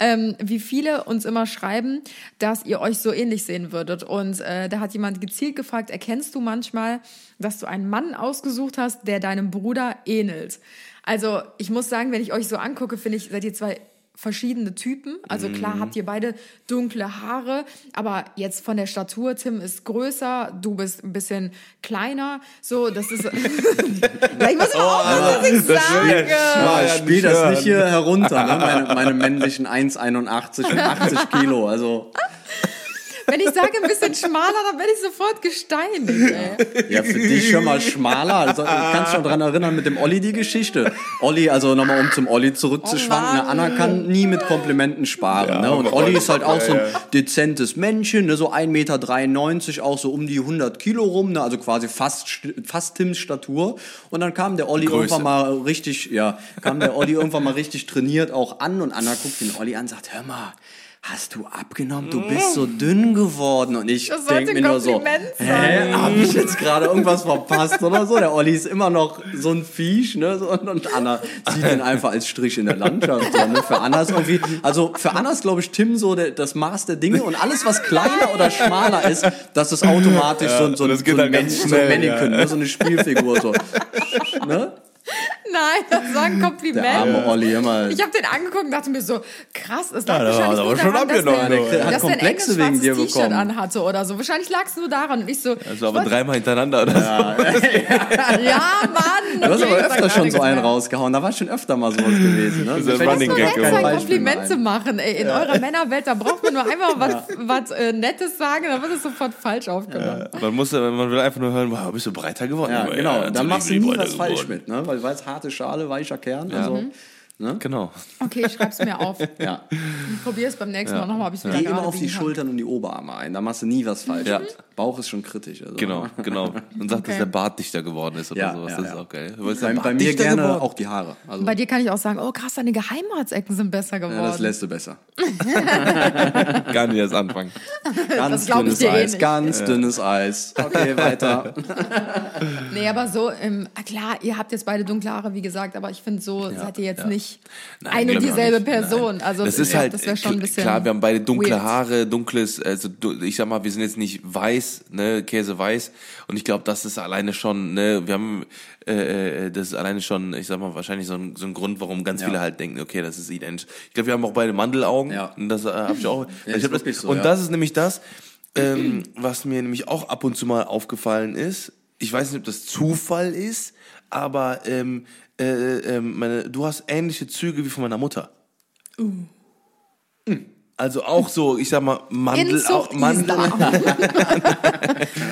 Ähm, wie viele uns immer schreiben, dass ihr euch so ähnlich sehen würdet. Und äh, da hat jemand gezielt gefragt, erkennst du manchmal, dass du einen Mann ausgesucht hast, der deinem Bruder ähnelt? Also ich muss sagen, wenn ich euch so angucke, finde ich, seid ihr zwei verschiedene Typen. Also klar habt ihr beide dunkle Haare, aber jetzt von der Statur, Tim ist größer, du bist ein bisschen kleiner. So, das ist. ja, ich muss immer aufpassen, was ich sage. Ja, spiele das hören. nicht hier herunter, ne? meine, meine männlichen 1,81 und 80 Kilo. Also Wenn ich sage ein bisschen schmaler, dann werde ich sofort gesteinigt. Ey. Ja, für dich schon mal schmaler. Also, kannst du dich daran erinnern mit dem Olli die Geschichte? Olli, also nochmal um zum Olli zurückzuschwanken. Oh. Anna kann nie mit Komplimenten sparen. ne? Und Olli ist halt auch so ein dezentes Männchen, ne? so 1,93 Meter, auch so um die 100 Kilo rum, ne? also quasi fast, st- fast Tims Statur. Und dann kam der Olli Größe. irgendwann mal richtig, ja, kam der Olli irgendwann mal richtig trainiert auch an und Anna guckt den Olli an und sagt, hör mal, Hast du abgenommen? Du bist so dünn geworden. Und ich denke mir nur so, hä, hab ich jetzt gerade irgendwas verpasst oder so? Der Olli ist immer noch so ein Viech, ne? So, Und, und Anna sieht ihn einfach als Strich in der Landschaft. So, ne? Für Anna ist irgendwie, also für Anna ist, glaube ich, Tim so der, das Maß der Dinge und alles, was kleiner oder schmaler ist, das ist automatisch so, ein- so, ein- so ein, Mensch, so ein Mannequin, ja. ne? so eine Spielfigur. So. Ne? Nein, das war ein Kompliment. Der arme Olli, immer. Ich habe den angeguckt und dachte mir so, krass, es lag Ja, wahrscheinlich nur aber schon daran, dass abgenommen, der, du. Der hat ein Komplexe wegen dir bekommen. anhatte oder so. Wahrscheinlich lag es nur daran. Und ich so, Also aber dreimal hintereinander oder so. ja, Mann. Du hast okay, aber öfter schon so einen rausgehauen. Da war schon öfter mal sowas gewesen. Ne? ist ein Running Gag nett kein sein, geworden. Beispiel mehr Komplimente ein. machen. Ey, in eurer Männerwelt, da braucht man nur einmal was, was äh, Nettes sagen, dann wird es sofort falsch aufgenommen. Man muss, man will einfach nur hören, wow, bist du breiter geworden? Ja, genau. Ja, Dann machst du nie was falsch mit, ne? Weil weiß harte Schale, weicher Kern. Also, Genau. Okay, ich schreib's mir auf. ja. Ich probiere es beim nächsten Mal nochmal, ob ich es wieder Geh immer auf die. Schultern und die Oberarme ein. Da machst du nie was falsch Ja. Bauch ist schon kritisch. Also. Genau, genau. Und sagt, dass Okay. der Bart dichter geworden ist oder Ja, sowas. ja, das ist ja. auch geil. Bei, bei mir gerne geworden? auch die Haare. Also, Bei dir kann ich auch sagen, oh krass, deine Geheimratsecken sind besser geworden. ja, das lässt du besser. Gar nicht erst anfangen. Ganz dünnes dir eh Eis, nicht. ganz dünnes Eis. Okay, weiter. Nee, aber so, ähm, klar, ihr habt jetzt beide dunkle Haare, wie gesagt, aber ich finde, so seid ihr jetzt ja. Nicht Nein, ein und ich dieselbe. Person. Also das ist ja, halt, das schon ein bisschen. klar, wir haben beide dunkle weird. Haare, dunkles, also ich sag mal, wir sind jetzt nicht weiß, ne, Käse weiß. Und ich glaube, das ist alleine schon, ne, wir haben, äh, äh, das ist alleine schon, ich sag mal, wahrscheinlich so ein, so ein Grund, warum ganz Ja. viele halt denken, okay, das ist identisch. Ich glaube, wir haben auch beide Mandelaugen. Ja. Und das äh, habe ich auch. Ja, ich ist hab das, so, und das ist nämlich das, ähm, was mir nämlich auch ab und zu mal aufgefallen ist. Ich weiß nicht, ob das Zufall ist, aber ähm, äh, ähm, meine, du hast ähnliche Züge wie von meiner Mutter. Also auch so, ich sag mal, Mandel, Inzucht Mandel,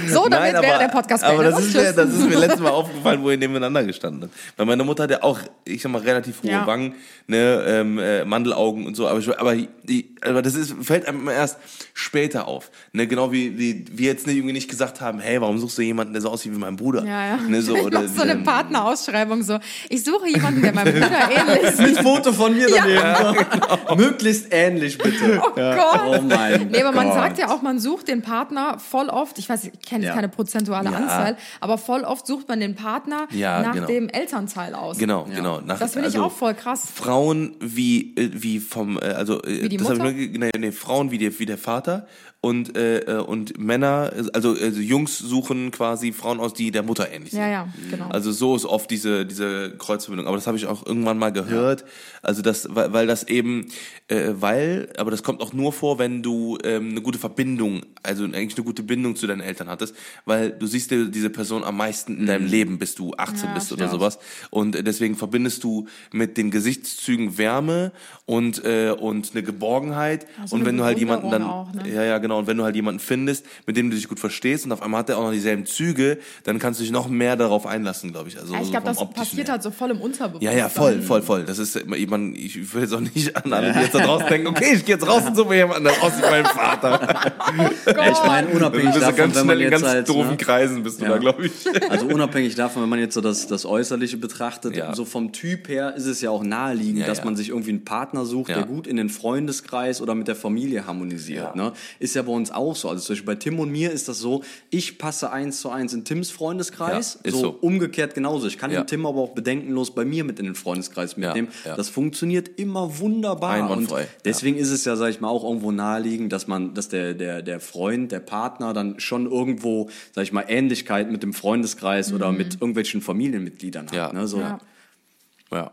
so, damit wäre der Podcast aber beendet. das ist, mir, das ist mir letztes Mal aufgefallen, wo ihr nebeneinander gestanden habt. Weil meine Mutter hat ja auch, ich sag mal, relativ hohe Ja. Wangen, ne, ähm, äh, Mandelaugen und so. Aber, ich, aber, die, aber das ist, fällt einem erst später auf. Ne, genau wie, wie wir jetzt nicht, irgendwie nicht gesagt haben, hey, warum suchst du jemanden, der so aussieht wie mein Bruder? Ja, ja. Ne, so, oder, so eine ähm, Partnerausschreibung so. Ich suche jemanden, der meinem Bruder ähnlich ist. Mit Foto von mir daneben. Möglichst ähnlich, bitte. Oh Gott. Oh mein Nee, aber man Gott. sagt ja auch, man sucht den Partner voll oft, ich weiß, ich kenne Ja. keine prozentuale Ja. Anzahl, aber voll oft sucht man den Partner Ja, nach genau. dem Elternteil aus. Genau, genau. Nach, Das finde ich auch voll krass. Frauen wie, äh, wie vom, äh, also, äh, Wie die das ich nur, nee, nee, Frauen wie, der wie der Vater und, äh, äh, und Männer, also, also Jungs suchen quasi Frauen aus, die der Mutter ähnlich sind. Ja, ja, genau. Also so ist oft diese, diese Kreuzverbindung. Aber das habe ich auch irgendwann mal gehört. Also das, weil, weil das eben, äh, weil, aber das kommt auch nur vor, wenn du ähm, eine gute Verbindung, also eigentlich eine gute Bindung zu deinen Eltern hattest, weil du siehst dir diese Person am meisten in deinem Leben, bis du 18 Ja, bist oder stimmt. sowas. Und deswegen verbindest du mit den Gesichtszügen Wärme und, äh, und eine Geborgenheit. Also und eine wenn du halt jemanden dann, auch, ne? ja, ja, genau. Und wenn du halt jemanden findest, mit dem du dich gut verstehst und auf einmal hat er auch noch dieselben Züge, dann kannst du dich noch mehr darauf einlassen, glaube ich. Also Ja, ich so glaube, vom das passiert her. halt so voll im Unterbewusstsein. Ja, ja, voll, voll, voll. Das ist, ich, mein, ich will jetzt auch nicht an alle, die jetzt da draußen denken, okay, ich gehe jetzt raus und suche mir jemanden, dann aussieht mein Vater. Ja, ich meine, Du unabhängig bist davon, ganz wenn man schnell in jetzt ganz halt, doofen ne, Kreisen bist du Ja. da, glaube ich. Also unabhängig davon, wenn man jetzt so das, das Äußerliche betrachtet, Ja. so vom Typ her ist es ja auch naheliegend, Ja, dass ja. man sich irgendwie einen Partner sucht, Ja. der gut in den Freundeskreis oder mit der Familie harmonisiert. Ne? Ist ja bei uns auch so. Also zum Beispiel bei Tim und mir ist das so, ich passe eins zu eins in Tims Freundeskreis, Ja, ist so, so. umgekehrt genauso. Ich kann Ja. den Tim aber auch bedenkenlos bei mir mit in den Freundeskreis mitnehmen. ja. Das funktioniert immer wunderbar. Einwandfrei, Und deswegen ist es ja, sag ich mal, auch irgendwo naheliegend, dass man, dass der, der, der Freund, der Partner dann schon irgendwo, sag ich mal, Ähnlichkeit mit dem Freundeskreis oder mit irgendwelchen Familienmitgliedern hat. Ja. Ne? So, Ja.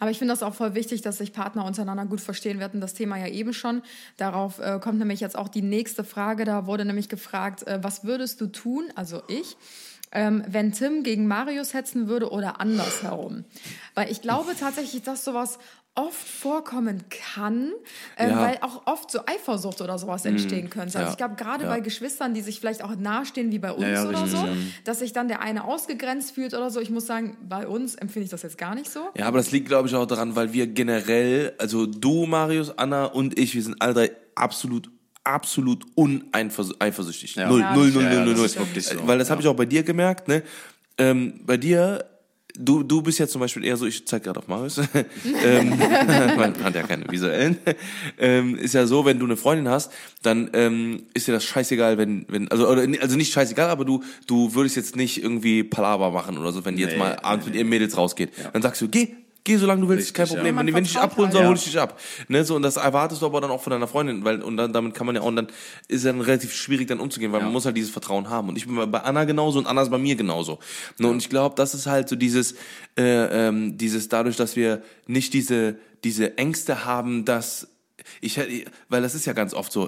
Aber ich finde das auch voll wichtig, dass sich Partner untereinander gut verstehen. Wir hatten das Thema ja eben schon. Darauf äh, kommt nämlich jetzt auch die nächste Frage. Da wurde nämlich gefragt, äh, was würdest du tun, also ich, ähm, wenn Tim gegen Marius hetzen würde oder andersherum? Weil ich glaube tatsächlich, dass sowas oft vorkommen kann, ähm, Ja. weil auch oft so Eifersucht oder sowas entstehen könnte. Also Ja. ich glaube, gerade Ja. bei Geschwistern, die sich vielleicht auch nahestehen wie bei uns ja, oder richtig, so, dass sich dann der eine ausgegrenzt fühlt oder so. Ich muss sagen, bei uns empfinde ich das jetzt gar nicht so. Ja, aber das liegt, glaube ich, auch daran, weil wir generell, also du, Marius, Anna und ich, wir sind alle drei absolut absolut uneifersüchtig. Ja. Null, Ja, null, null, null, null, so, Weil das ja. habe ich auch bei dir gemerkt, ne? Ähm, bei dir, du, du bist ja zum Beispiel eher so, ich zeig gerade auf Marius, ähm, man hat ja keine visuellen, ähm, ist ja so, wenn du eine Freundin hast, dann ähm, ist dir das scheißegal, wenn, wenn, also, oder, also nicht scheißegal, aber du, du würdest jetzt nicht irgendwie Palaver machen oder so, wenn die jetzt Nee, mal abends mit ihren Mädels rausgeht. Dann sagst du, geh, geh, solange du willst, Richtig, kein ja. Problem. Man Wenn, wenn ich dich abholen soll, Ja. hol ich dich ab. Ne, so, und das erwartest du aber dann auch von deiner Freundin, weil, und dann, damit kann man ja auch, und dann ist es dann relativ schwierig dann umzugehen, weil Ja. man muss halt dieses Vertrauen haben. Und ich bin bei- Anna genauso und Anna ist bei mir genauso. Ne, und ich glaube, das ist halt so dieses, äh, ähm, dieses dadurch, dass wir nicht diese, diese Ängste haben, dass ich, hätte- weil das ist ja ganz oft so,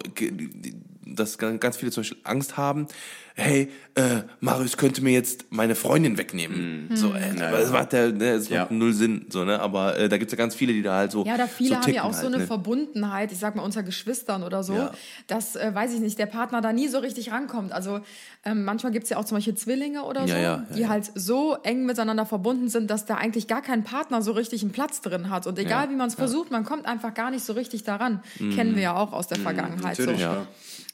dass ganz viele zum Beispiel Angst haben, hey, äh, Marius könnte mir jetzt meine Freundin wegnehmen. So, äh, aber das macht ja, ne, das Ja. macht null Sinn, so, ne, aber äh, da gibt's ja ganz viele, die da halt so Ja, da viele so haben ja auch so halt, eine ne? Verbundenheit, ich sag mal unter Geschwistern oder so, Ja. dass, äh, weiß ich nicht, der Partner da nie so richtig rankommt. Also ähm, manchmal gibt's ja auch zum Beispiel Zwillinge oder so, Ja, ja, ja, die ja. halt so eng miteinander verbunden sind, dass da eigentlich gar kein Partner so richtig einen Platz drin hat. Und egal Ja, wie man es ja. Mhm. versucht, man kommt einfach gar nicht so richtig daran. Kennen wir ja auch aus der Vergangenheit. natürlich, so. ja.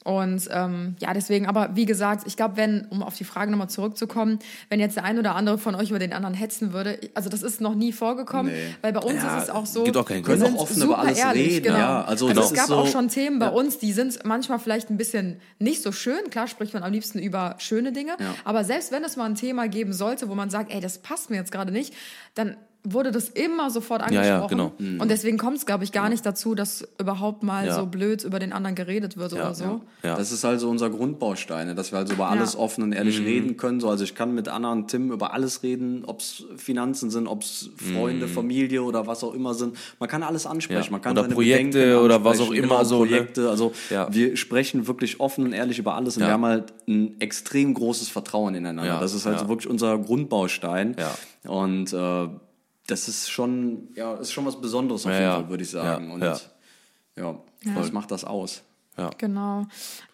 Und ähm, ja, deswegen, aber wie gesagt, ich glaube, wenn, um auf die Frage nochmal zurückzukommen, wenn jetzt der ein oder andere von euch über den anderen hetzen würde, also das ist noch nie vorgekommen, Nee. weil bei uns Ja, ist es auch so, gibt auch keinen Können auch offen über alles ehrlich, reden, genau. ja. Also Also, es gab so- auch schon Themen bei ja. uns, die sind manchmal vielleicht ein bisschen nicht so schön. Klar spricht man am liebsten über schöne Dinge, aber selbst wenn es mal ein Thema geben sollte, wo man sagt, ey, das passt mir jetzt gerade nicht, dann wurde das immer sofort Ja, ja, angesprochen. genau. Und deswegen kommt es, glaube ich, gar nicht dazu, dass überhaupt mal Ja. so blöd über den anderen geredet wird Ja, oder so. Ja. Das ist also unser Grundbaustein, ne, dass wir also über alles Ja. offen und Mhm. ehrlich reden können. So, also ich kann mit Anna und Tim über alles reden, ob es Finanzen sind, ob es Freunde, Familie oder was auch immer sind. Man kann alles ansprechen. Mhm. Ja. Man kann Oder Projekte Bedenken oder was auch ansprechen. immer genau, so, ne? Projekte. Also Ja. wir sprechen wirklich offen und ehrlich über alles und Ja. wir haben halt ein extrem großes Vertrauen ineinander. Ja, Das ist halt ja. so wirklich unser Grundbaustein. Ja. Und äh, das ist schon, ja, ist schon was Besonderes auf Ja, jeden ja. Fall, würde ich sagen. Ja, und ja. ja, das macht das aus. ja. Genau.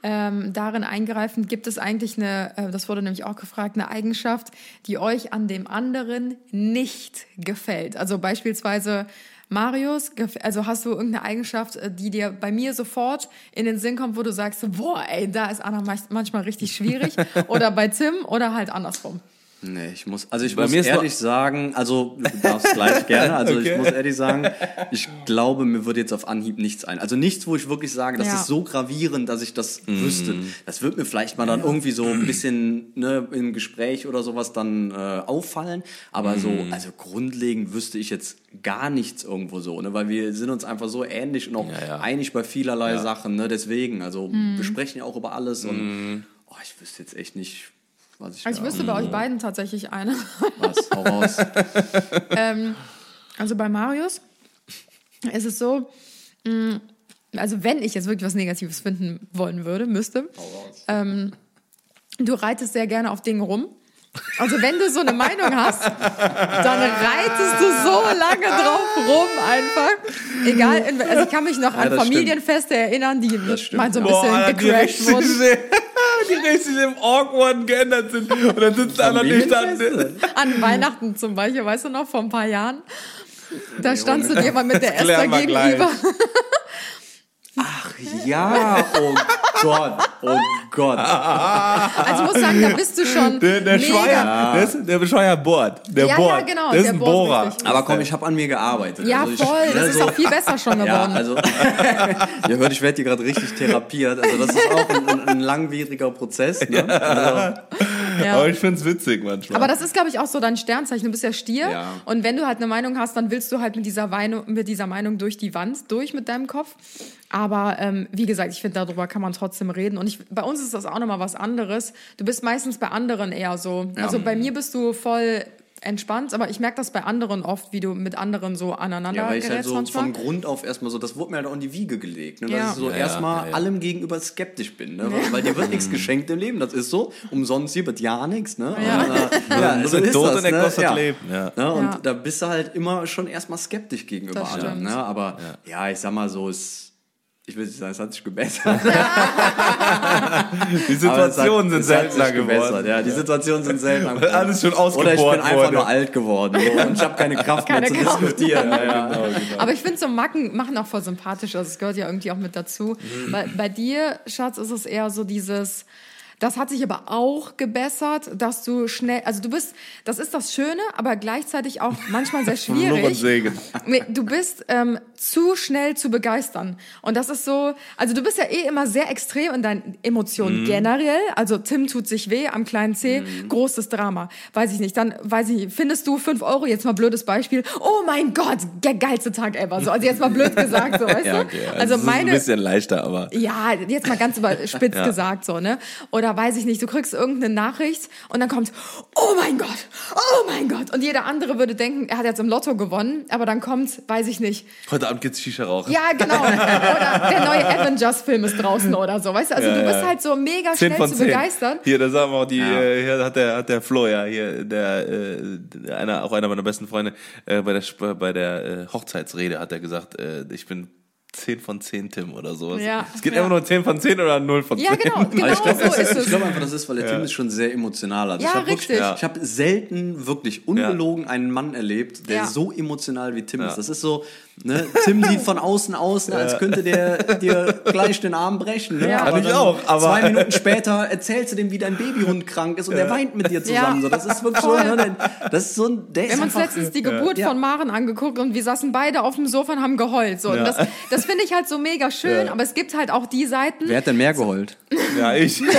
Ähm, darin eingreifend gibt es eigentlich eine, äh, das wurde nämlich auch gefragt, eine Eigenschaft, die euch an dem anderen nicht gefällt. Also beispielsweise Marius, also hast du irgendeine Eigenschaft, äh, die dir bei mir sofort in den Sinn kommt, wo du sagst, boah, ey, da ist Anna manchmal richtig schwierig. oder bei Tim oder halt andersrum. Nee, ich muss, also ich Bei muss ehrlich sagen, also du darfst gleich gerne, also ich Okay. muss ehrlich sagen, ich glaube, mir würde jetzt auf Anhieb nichts ein. Also nichts, wo ich wirklich sage, das Ja. ist so gravierend, dass ich das Mhm. wüsste. Das wird mir vielleicht mal dann irgendwie so ein bisschen ne, im Gespräch oder sowas dann äh, auffallen, aber so, Mhm. also grundlegend wüsste ich jetzt gar nichts irgendwo so, ne, weil wir sind uns einfach so ähnlich und auch Ja, ja. einig bei vielerlei Sachen, ne, deswegen, also wir sprechen ja auch über alles Mhm. und oh, ich wüsste jetzt echt nicht, was ich Also ich wüsste bei euch beiden tatsächlich eine. was, hau raus. ähm, also bei Marius ist es so, mh, also wenn ich jetzt wirklich was Negatives finden wollen würde, müsste, ähm, du reitest sehr gerne auf Dingen rum. Also wenn du so eine Meinung hast, dann reitest du so lange drauf rum einfach. Egal, also ich kann mich noch an das stimmt. Familienfeste erinnern, die mal so ein ja. bisschen gecrashed wurden. Die richtig im Awkward geändert sind. Und dann sitzt einer nicht da. An Weihnachten zum Beispiel, weißt du noch, vor ein paar Jahren. Da standst du dir mal mit der Esther gleich. gegenüber. Ach ja, oh Gott, oh Gott. Also ich muss sagen, da bist du schon Der, der mega. Schweier, der, ist, der Bescheuer bohrt. Der Ja, ja, bohrt. genau, Der ist ein Bohrer. richtig. Aber komm, ich habe an mir gearbeitet. Ja, Also ich- voll. Das ist so- auch viel besser schon geworden. Ja, also, ihr hört, ich werde hier gerade richtig therapiert. Also das ist auch ein, ein, ein langwieriger Prozess. Ne? Also, Ja. Aber ich find's witzig manchmal. Aber das ist, glaube ich, auch so dein Sternzeichen. Du bist ja Stier. Ja. Und wenn du halt eine Meinung hast, dann willst du halt mit dieser, Meinung, mit dieser Meinung durch die Wand, durch mit deinem Kopf. Aber ähm, wie gesagt, ich finde, darüber kann man trotzdem reden. Und ich, bei uns ist das auch nochmal was anderes. Du bist meistens bei anderen eher so. Also bei mir bist du voll entspannt, aber ich merke das bei anderen oft, wie du mit anderen so aneinander ja, weil ich halt so manchmal. von Grund auf erstmal so, das wurde mir halt auch in die Wiege gelegt. Ne? Dass Ja. ich so Ja, erstmal ja, ja. allem gegenüber skeptisch bin. Ne? Weil, weil dir wird nichts geschenkt im Leben. Das ist so. Umsonst hier wird ja nichts. Ne? Ja. Und, äh, ja, Nur so der ist Tod das, und der ne? kostet ja. Leben, ja. Ne? Und Ja. da bist du halt immer schon erstmal skeptisch gegenüber Das allem. stimmt. Ne? Aber ja. ich sag mal so, es, ich will nicht sagen, es hat sich gebessert. die Situationen sind seltener geworden. Ja, die Situationen sind seltener geworden. Alles schon Oder ich bin einfach wurde. nur alt geworden so, und ich habe keine Kraft Keine mehr zu Kraft. diskutieren. Ja, ja. Aber ich finde so Macken machen auch voll sympathisch. Also es gehört ja irgendwie auch mit dazu. Weil bei dir, Schatz, ist es eher so dieses. Das hat sich aber auch gebessert, dass du schnell, also du bist, das ist das Schöne, aber gleichzeitig auch manchmal sehr schwierig. Segen. Du bist ähm, zu schnell zu begeistern. Und das ist so, also du bist ja eh immer sehr extrem in deinen Emotionen Mhm. generell. Also Tim tut sich weh am kleinen C, großes Drama. Weiß ich nicht. Dann, weiß ich nicht, findest du fünf Euro, jetzt mal blödes Beispiel, oh mein Gott, der geilste Tag ever. So, also jetzt mal blöd gesagt, so, weißt Ja, du? okay. Also das ist ein meine, bisschen leichter, aber. ja, jetzt mal ganz überspitzt Ja. gesagt so, ne? Oder weiß ich nicht, du kriegst irgendeine Nachricht und dann kommt, oh mein Gott, oh mein Gott. Und jeder andere würde denken, er hat jetzt im Lotto gewonnen, aber dann kommt, weiß ich nicht, Heute Abend geht's Shisha rauchen. ja, genau. Oder der neue Avengers-Film ist draußen oder so, weißt du? Also Ja, du bist ja. halt so mega 10 schnell zu 10. begeistern. Hier, da sagen wir auch die, äh, hier hat der, hat der Flo ja, hier, der, äh, einer, auch einer meiner besten Freunde, äh, bei der, Sp- bei der äh, Hochzeitsrede hat er gesagt, äh, ich bin 10 von 10 Tim oder sowas. Ja, Es geht ja. einfach nur 10 von 10 oder 0 von 10. Ja, genau, genau ich glaube so ist ich es. glaub einfach, das ist, weil der Tim ist schon sehr emotional. Also Ja, ich habe richtig. Ja. ich habe selten wirklich ungelogen einen Mann erlebt, der Ja. so emotional wie Tim Ja. ist. Das ist so, ne, Tim sieht von außen aus, als könnte der dir gleich den Arm brechen. Ne? Ja. Aber Kann ich auch, aber- zwei Minuten später erzählst du dem, wie dein Babyhund krank ist und der weint mit dir zusammen. Ja. So, das ist wirklich so, ne, das ist so ein, der Wir ist haben uns letztens die Geburt Ja. von Maren angeguckt und wir saßen beide auf dem Sofa und haben geheult. So. Und Ja. das, das finde ich halt so mega schön, Ja. aber es gibt halt auch die Seiten. Wer hat denn mehr geheult? Ja, ich.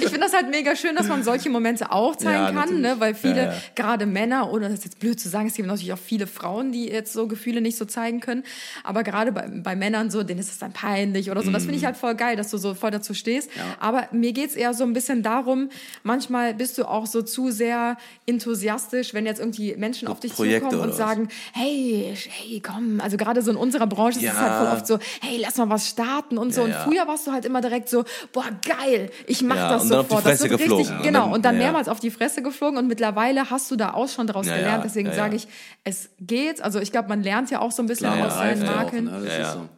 Ich finde das halt mega schön, dass man solche Momente auch zeigen Ja, kann, ne? weil viele, Ja, ja. gerade Männer, oder das ist jetzt blöd zu sagen, es gibt natürlich auch viele Frauen, die jetzt so Gefühle nicht so zeigen können, aber gerade bei, bei Männern so, denen ist es dann peinlich oder so. Das finde ich halt voll geil, dass du so voll dazu stehst. Aber mir geht's eher so ein bisschen darum, manchmal bist du auch so zu sehr enthusiastisch, wenn jetzt irgendwie Menschen auf dich Projekte zukommen und sagen, hey, hey, komm, also gerade so in unserer Branche ist es Ja. halt voll oft so, hey, lass mal was starten und so. Ja, und ja. früher warst du halt immer direkt so, boah, geil, ich mach Ja, das und dann auf die sofort. das wird geflogen. richtig, Ja, genau. und dann ja, ja. mehrmals auf die Fresse geflogen und mittlerweile hast du da auch schon draus Ja, ja, gelernt. Deswegen ja, ja. sage ich, es geht. Also ich glaube, man lernt ja auch so ein bisschen Klar, aus seinen reift ja auch, Makeln. ne? Ja, ja. so.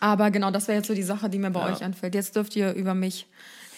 Aber genau, das wäre jetzt so die Sache, die mir bei Ja. euch anfällt. Jetzt dürft ihr über mich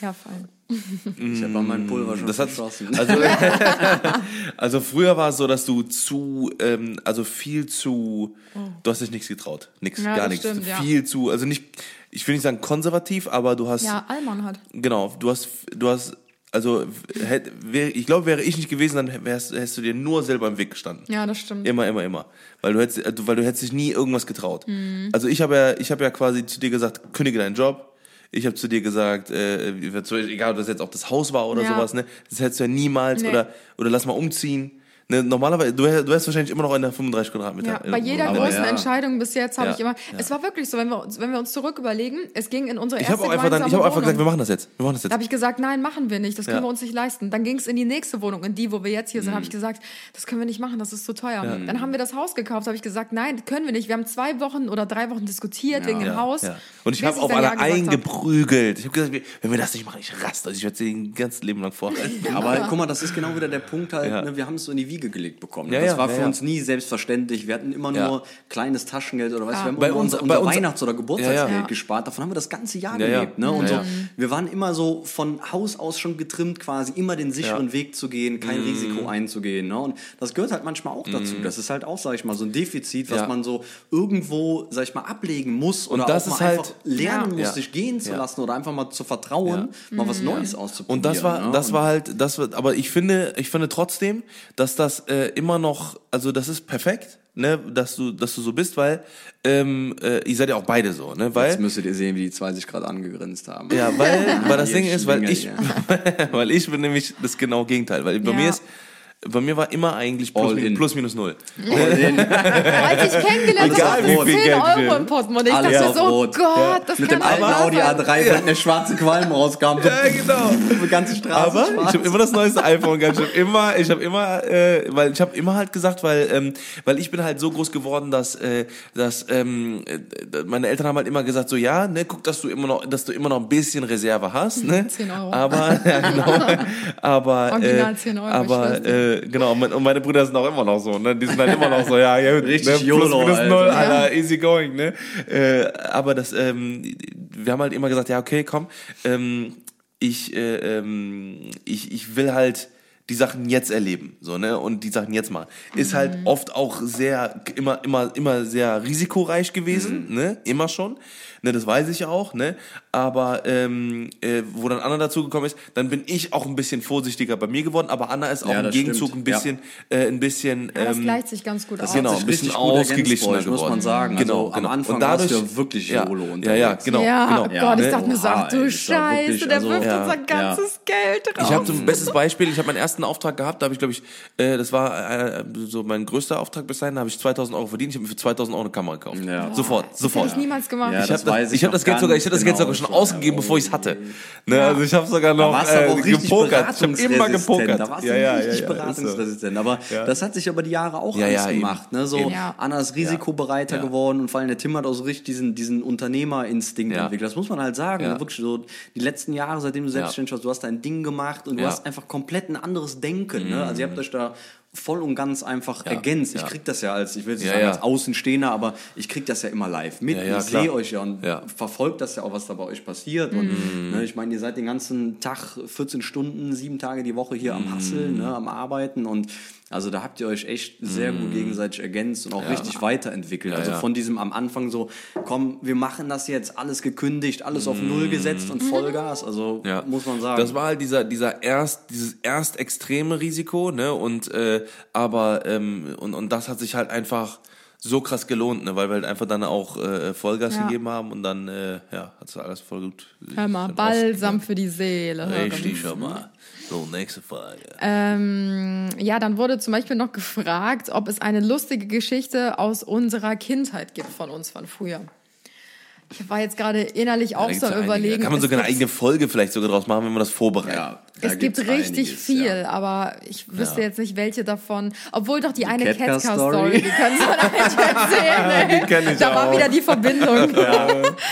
herfallen. Ich habe mein Pulver schon Das hat, verschossen. also, also früher war es so, dass du zu, ähm, also viel zu, du hast dich nichts getraut. Nix, Oh. Ja, gar nichts. stimmt, ja. Viel zu, also nicht, ich will nicht sagen konservativ, aber du hast, Ja, Allmann hat. genau, du hast, du hast, also hätt, wär, ich glaube, wäre ich nicht gewesen, dann wärst, hättest du dir nur selber im Weg gestanden. Ja, das stimmt. Immer, immer, immer. Weil du hättest, äh, weil du hättest dich nie irgendwas getraut. Mhm. Also ich habe ja, ich habe ja quasi zu dir gesagt, kündige deinen Job. Ich habe zu dir gesagt, äh, egal ob das jetzt auch das Haus war oder Ja. sowas, ne, das hättest du ja niemals Nee. oder oder lass mal umziehen. Ne, normalerweise, du, wär- du wärst wahrscheinlich immer noch in der 35 Quadratmeter. Ja, bei jeder Aber großen ja. Entscheidung bis jetzt habe Ja, ich immer. ja. Es war wirklich so, wenn wir uns, wenn wir uns zurück überlegen, es ging in unsere Ich erste habe auch einfach dann, ich habe einfach gesagt, wir Wohnung. machen das jetzt. Wir machen das Da jetzt. habe ich gesagt, nein, machen wir nicht, das können Ja. wir uns nicht leisten. Dann ging es in die nächste Wohnung, in die, wo wir jetzt hier sind, habe Mhm. ich gesagt, das können wir nicht machen, das ist zu teuer. Dann haben wir das Haus gekauft, habe ich gesagt, nein, können wir nicht. Wir haben zwei Wochen oder drei Wochen diskutiert wegen dem Ja, Haus. ja. Und ich habe auf dann alle hab. eingeprügelt. Ich habe gesagt, wenn wir das nicht machen, ich raste. Also ich werde sie ein ganzes Leben lang vorhalten. Aber guck mal, das ist genau wieder der Punkt halt, ne, wir haben es so in die Wiege gelegt bekommen. Ja, das ja, war ja, für ja. uns nie selbstverständlich. Wir hatten immer nur Ja. kleines Taschengeld oder weißt du, wir haben Bei immer uns- unser, bei unser uns- Weihnachts- oder Geburtstagsgeld Ja, ja. gespart. Davon haben wir das ganze Jahr Ja, ja. gelebt. Ne? Und Ja, ja. so, wir waren immer so von Haus aus schon getrimmt, quasi immer den sicheren Ja. Weg zu gehen, kein Mhm. Risiko einzugehen. Ne? Und das gehört halt manchmal auch dazu. Das ist halt auch, sag ich mal, so ein Defizit, was Ja. man so irgendwo, sag ich mal, ablegen muss oder das auch ist mal halt- einfach lernen muss, sich gehen zu lassen oder einfach mal zu vertrauen, mal was Neues auszuprobieren. Und das war, ne? das Und- war halt, das war, aber ich finde, ich finde trotzdem, dass das äh, immer noch, also das ist perfekt, ne, dass du, dass du so bist, weil ähm, äh, ihr seid ja auch beide so, ne, weil Jetzt müsstet ihr sehen, wie die zwei sich gerade angegrinst haben. ja, weil, weil das Ding ist, weil ich, weil ich bin nämlich das genau Gegenteil, weil bei Ja. mir ist, bei mir war immer eigentlich plus, All in. plus minus null. Als ich kennengelernt Egal, habe, wie war viel 10 Geld Euro im Portemonnaie. Ich dachte so, oh Rot. Gott, das Mit kann dem alten Audi sein. A3, wenn der schwarze Qualm rauskam. Ja, genau. Die ganze Straße Aber schwarz. ich habe immer das neueste iPhone gehabt. Ich habe immer, ich habe immer, äh, weil ich habe immer halt gesagt, weil, ähm, weil ich bin halt so groß geworden, dass, äh, dass ähm, äh, meine Eltern haben halt immer gesagt, so ja, ne, guck, dass du immer noch, dass du immer noch ein bisschen Reserve hast, ne? 10 Euro. Aber, ja, genau. Aber, Original äh, 10 Euro, ich aber schwör's äh, genau. Und mein- und meine Brüder sind auch immer noch so, ne? Die sind halt immer noch so, ja, ja, Richtig ne, plus YOLO, minus Alter. null. Alter, easy going, ne? Äh, aber das, ähm, wir haben halt immer gesagt, ja, okay, komm, ähm, ich, äh, ähm, ich, ich will halt die Sachen jetzt erleben, so, ne, und die Sachen jetzt machen. Ist halt oft auch sehr, immer, immer, immer sehr risikoreich gewesen, ne, immer schon, ne, das weiß ich auch, ne, aber, ähm, äh, wo dann Anna dazugekommen ist, dann bin ich auch ein bisschen vorsichtiger bei mir geworden, aber Anna ist auch Ja, im das Gegenzug stimmt. ein bisschen, äh, ein bisschen, Ja, das ähm, gleicht sich ganz gut aus. genau, sich ein bisschen ausgeglichener euch, muss geworden. man sagen. Genau, Also am genau. Anfang und dadurch, warst du ja wirklich ja, YOLO Ja, ja, unterwegs. genau, ja, genau. oh Gott, ich Ne? dachte mir so, ach du das Scheiße, wirklich, der also- wirft Ja. unser ganzes Geld drauf. Ich habe zum bestes Beispiel, ich habe meinen ersten Auftrag gehabt, da habe ich glaube ich, äh, das war äh, so mein größter Auftrag bis dahin, da habe ich 2000 Euro verdient, ich habe mir für 2000 Euro eine Kamera gekauft. Ja. Sofort, das sofort. hätte ich niemals gemacht. Ja, ich das habe weiß ich ich hab noch das Geld sogar, ich hab das Geld genau. sogar schon ausgegeben, bevor ich es hatte. Ne, also ich habe sogar Da noch warst du aber auch äh, richtig gepokert. Ich habe immer beratungsresistent. gepokert. Da warst du ja, ja, richtig ja, ja, ist so. beratungsresistent. Aber Ja. das hat sich über die Jahre auch Ja, alles ja, eben. gemacht. Ne? So. Ja. Anna ist risikobereiter Ja. geworden und vor allem der Tim hat auch so richtig diesen, diesen Unternehmerinstinkt Ja. entwickelt. Das muss man halt sagen. Ja. Ne? Wirklich so die letzten Jahre, seitdem du selbstständig warst, du hast dein Ding gemacht und du Ja. Mhm. hast einfach komplett ein anderes Denken. Ne? Also ihr habt euch da voll und ganz einfach ergänzt. Ich ja. krieg das ja als, ich will nicht Ja, sagen ja. als Außenstehender, aber ich krieg das ja immer live mit. Ja, ja, ich sehe euch ja und Ja. verfolgt das ja auch, was da bei euch passiert. Und Mhm. ne, ich meine, ihr seid den ganzen Tag 14 Stunden, sieben Tage die Woche hier Mhm. am Hasseln, ne, am Arbeiten und also da habt ihr euch echt sehr gut gegenseitig ergänzt und auch richtig weiterentwickelt. Ja, also ja. von diesem am Anfang so, komm, wir machen das jetzt, alles gekündigt, alles auf Null gesetzt und Vollgas. Also. Ja. muss man sagen. Das war halt dieser, dieser erst, dieses erst extreme Risiko, ne? Und äh, aber ähm, und, und das hat sich halt einfach so krass gelohnt, ne? Weil wir halt einfach dann auch äh, Vollgas Ja. gegeben haben und dann äh, ja, hat es alles voll gut. Hör mal, Balsam für die Seele. Richtig, schon mal. So, nächste Frage. Ähm, ja, dann wurde zum Beispiel noch gefragt, ob es eine lustige Geschichte aus unserer Kindheit gibt von uns von früher. Ich war jetzt gerade innerlich auch so ja einige. überlegen. Da kann man sogar eine eigene Folge vielleicht sogar draus machen, wenn man das vorbereitet. ja, da Es gibt richtig einiges, viel, Ja. aber ich wüsste jetzt nicht, welche davon. Obwohl doch die, eine Catcar Catcar-Story, Story. die können Sie eigentlich erzählen. Die kenn ich da war auch. wieder die Verbindung. Ja.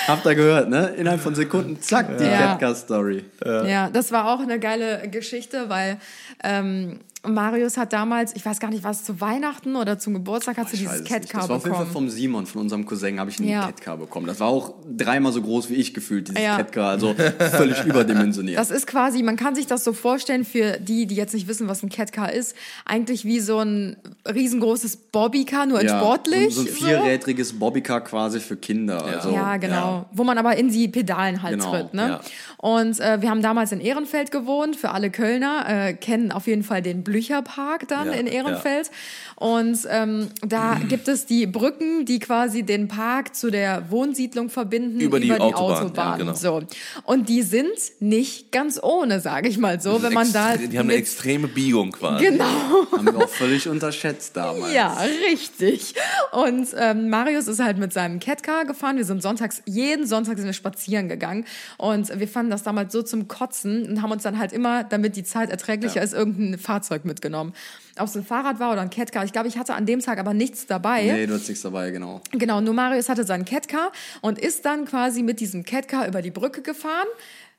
Habt ihr gehört, ne? Innerhalb von Sekunden, zack, die Ja. Catcar-Story. das war auch eine geile Geschichte, weil ähm, Marius hat damals, ich weiß gar nicht, was zu Weihnachten oder zum Geburtstag hast du Ich dieses es nicht. Catcar Das war auf jeden Fall bekommen. vom Simon, von unserem Cousin, habe ich einen Ja. Catcar bekommen. Das war auch dreimal so groß wie ich gefühlt, dieses Ja. Catcar. Also völlig überdimensioniert. Das ist quasi, man kann sich das so vorstellen für die, die jetzt nicht wissen, was ein Catcar ist, eigentlich wie so ein riesengroßes Bobbycar, nur in sportlich. So, so ein vierrädriges Bobbycar quasi für Kinder. Also, Ja, genau. Wo man aber in die Pedalen halt Genau, tritt. Ne? ja. Und äh, wir haben damals in Ehrenfeld gewohnt. Für alle Kölner äh, kennen auf jeden Fall den Blücherpark dann Ja, in Ehrenfeld. Und ähm, da gibt es die Brücken, die quasi den Park zu der Wohnsiedlung verbinden Über die Autobahn, Autobahn. ja, genau. so. Und die sind nicht ganz ohne, sage ich mal so, wenn man da die haben eine extreme Biegung quasi. Genau. Haben wir auch völlig unterschätzt damals. Ja, richtig. Und ähm, Marius ist halt mit seinem Catcar gefahren. Wir sind sonntags, jeden Sonntag sind wir spazieren gegangen. Und wir fanden das damals so zum Kotzen und haben uns dann halt immer, damit die Zeit erträglicher ist, irgendein Fahrzeug mitgenommen. Ob es ein Fahrrad war oder ein Catcar. Ich glaube, ich hatte an dem Tag aber nichts dabei. Nee, du hast nichts dabei, genau. Genau, nur Marius hatte seinen Catcar und ist dann quasi mit diesem Catcar über die Brücke gefahren.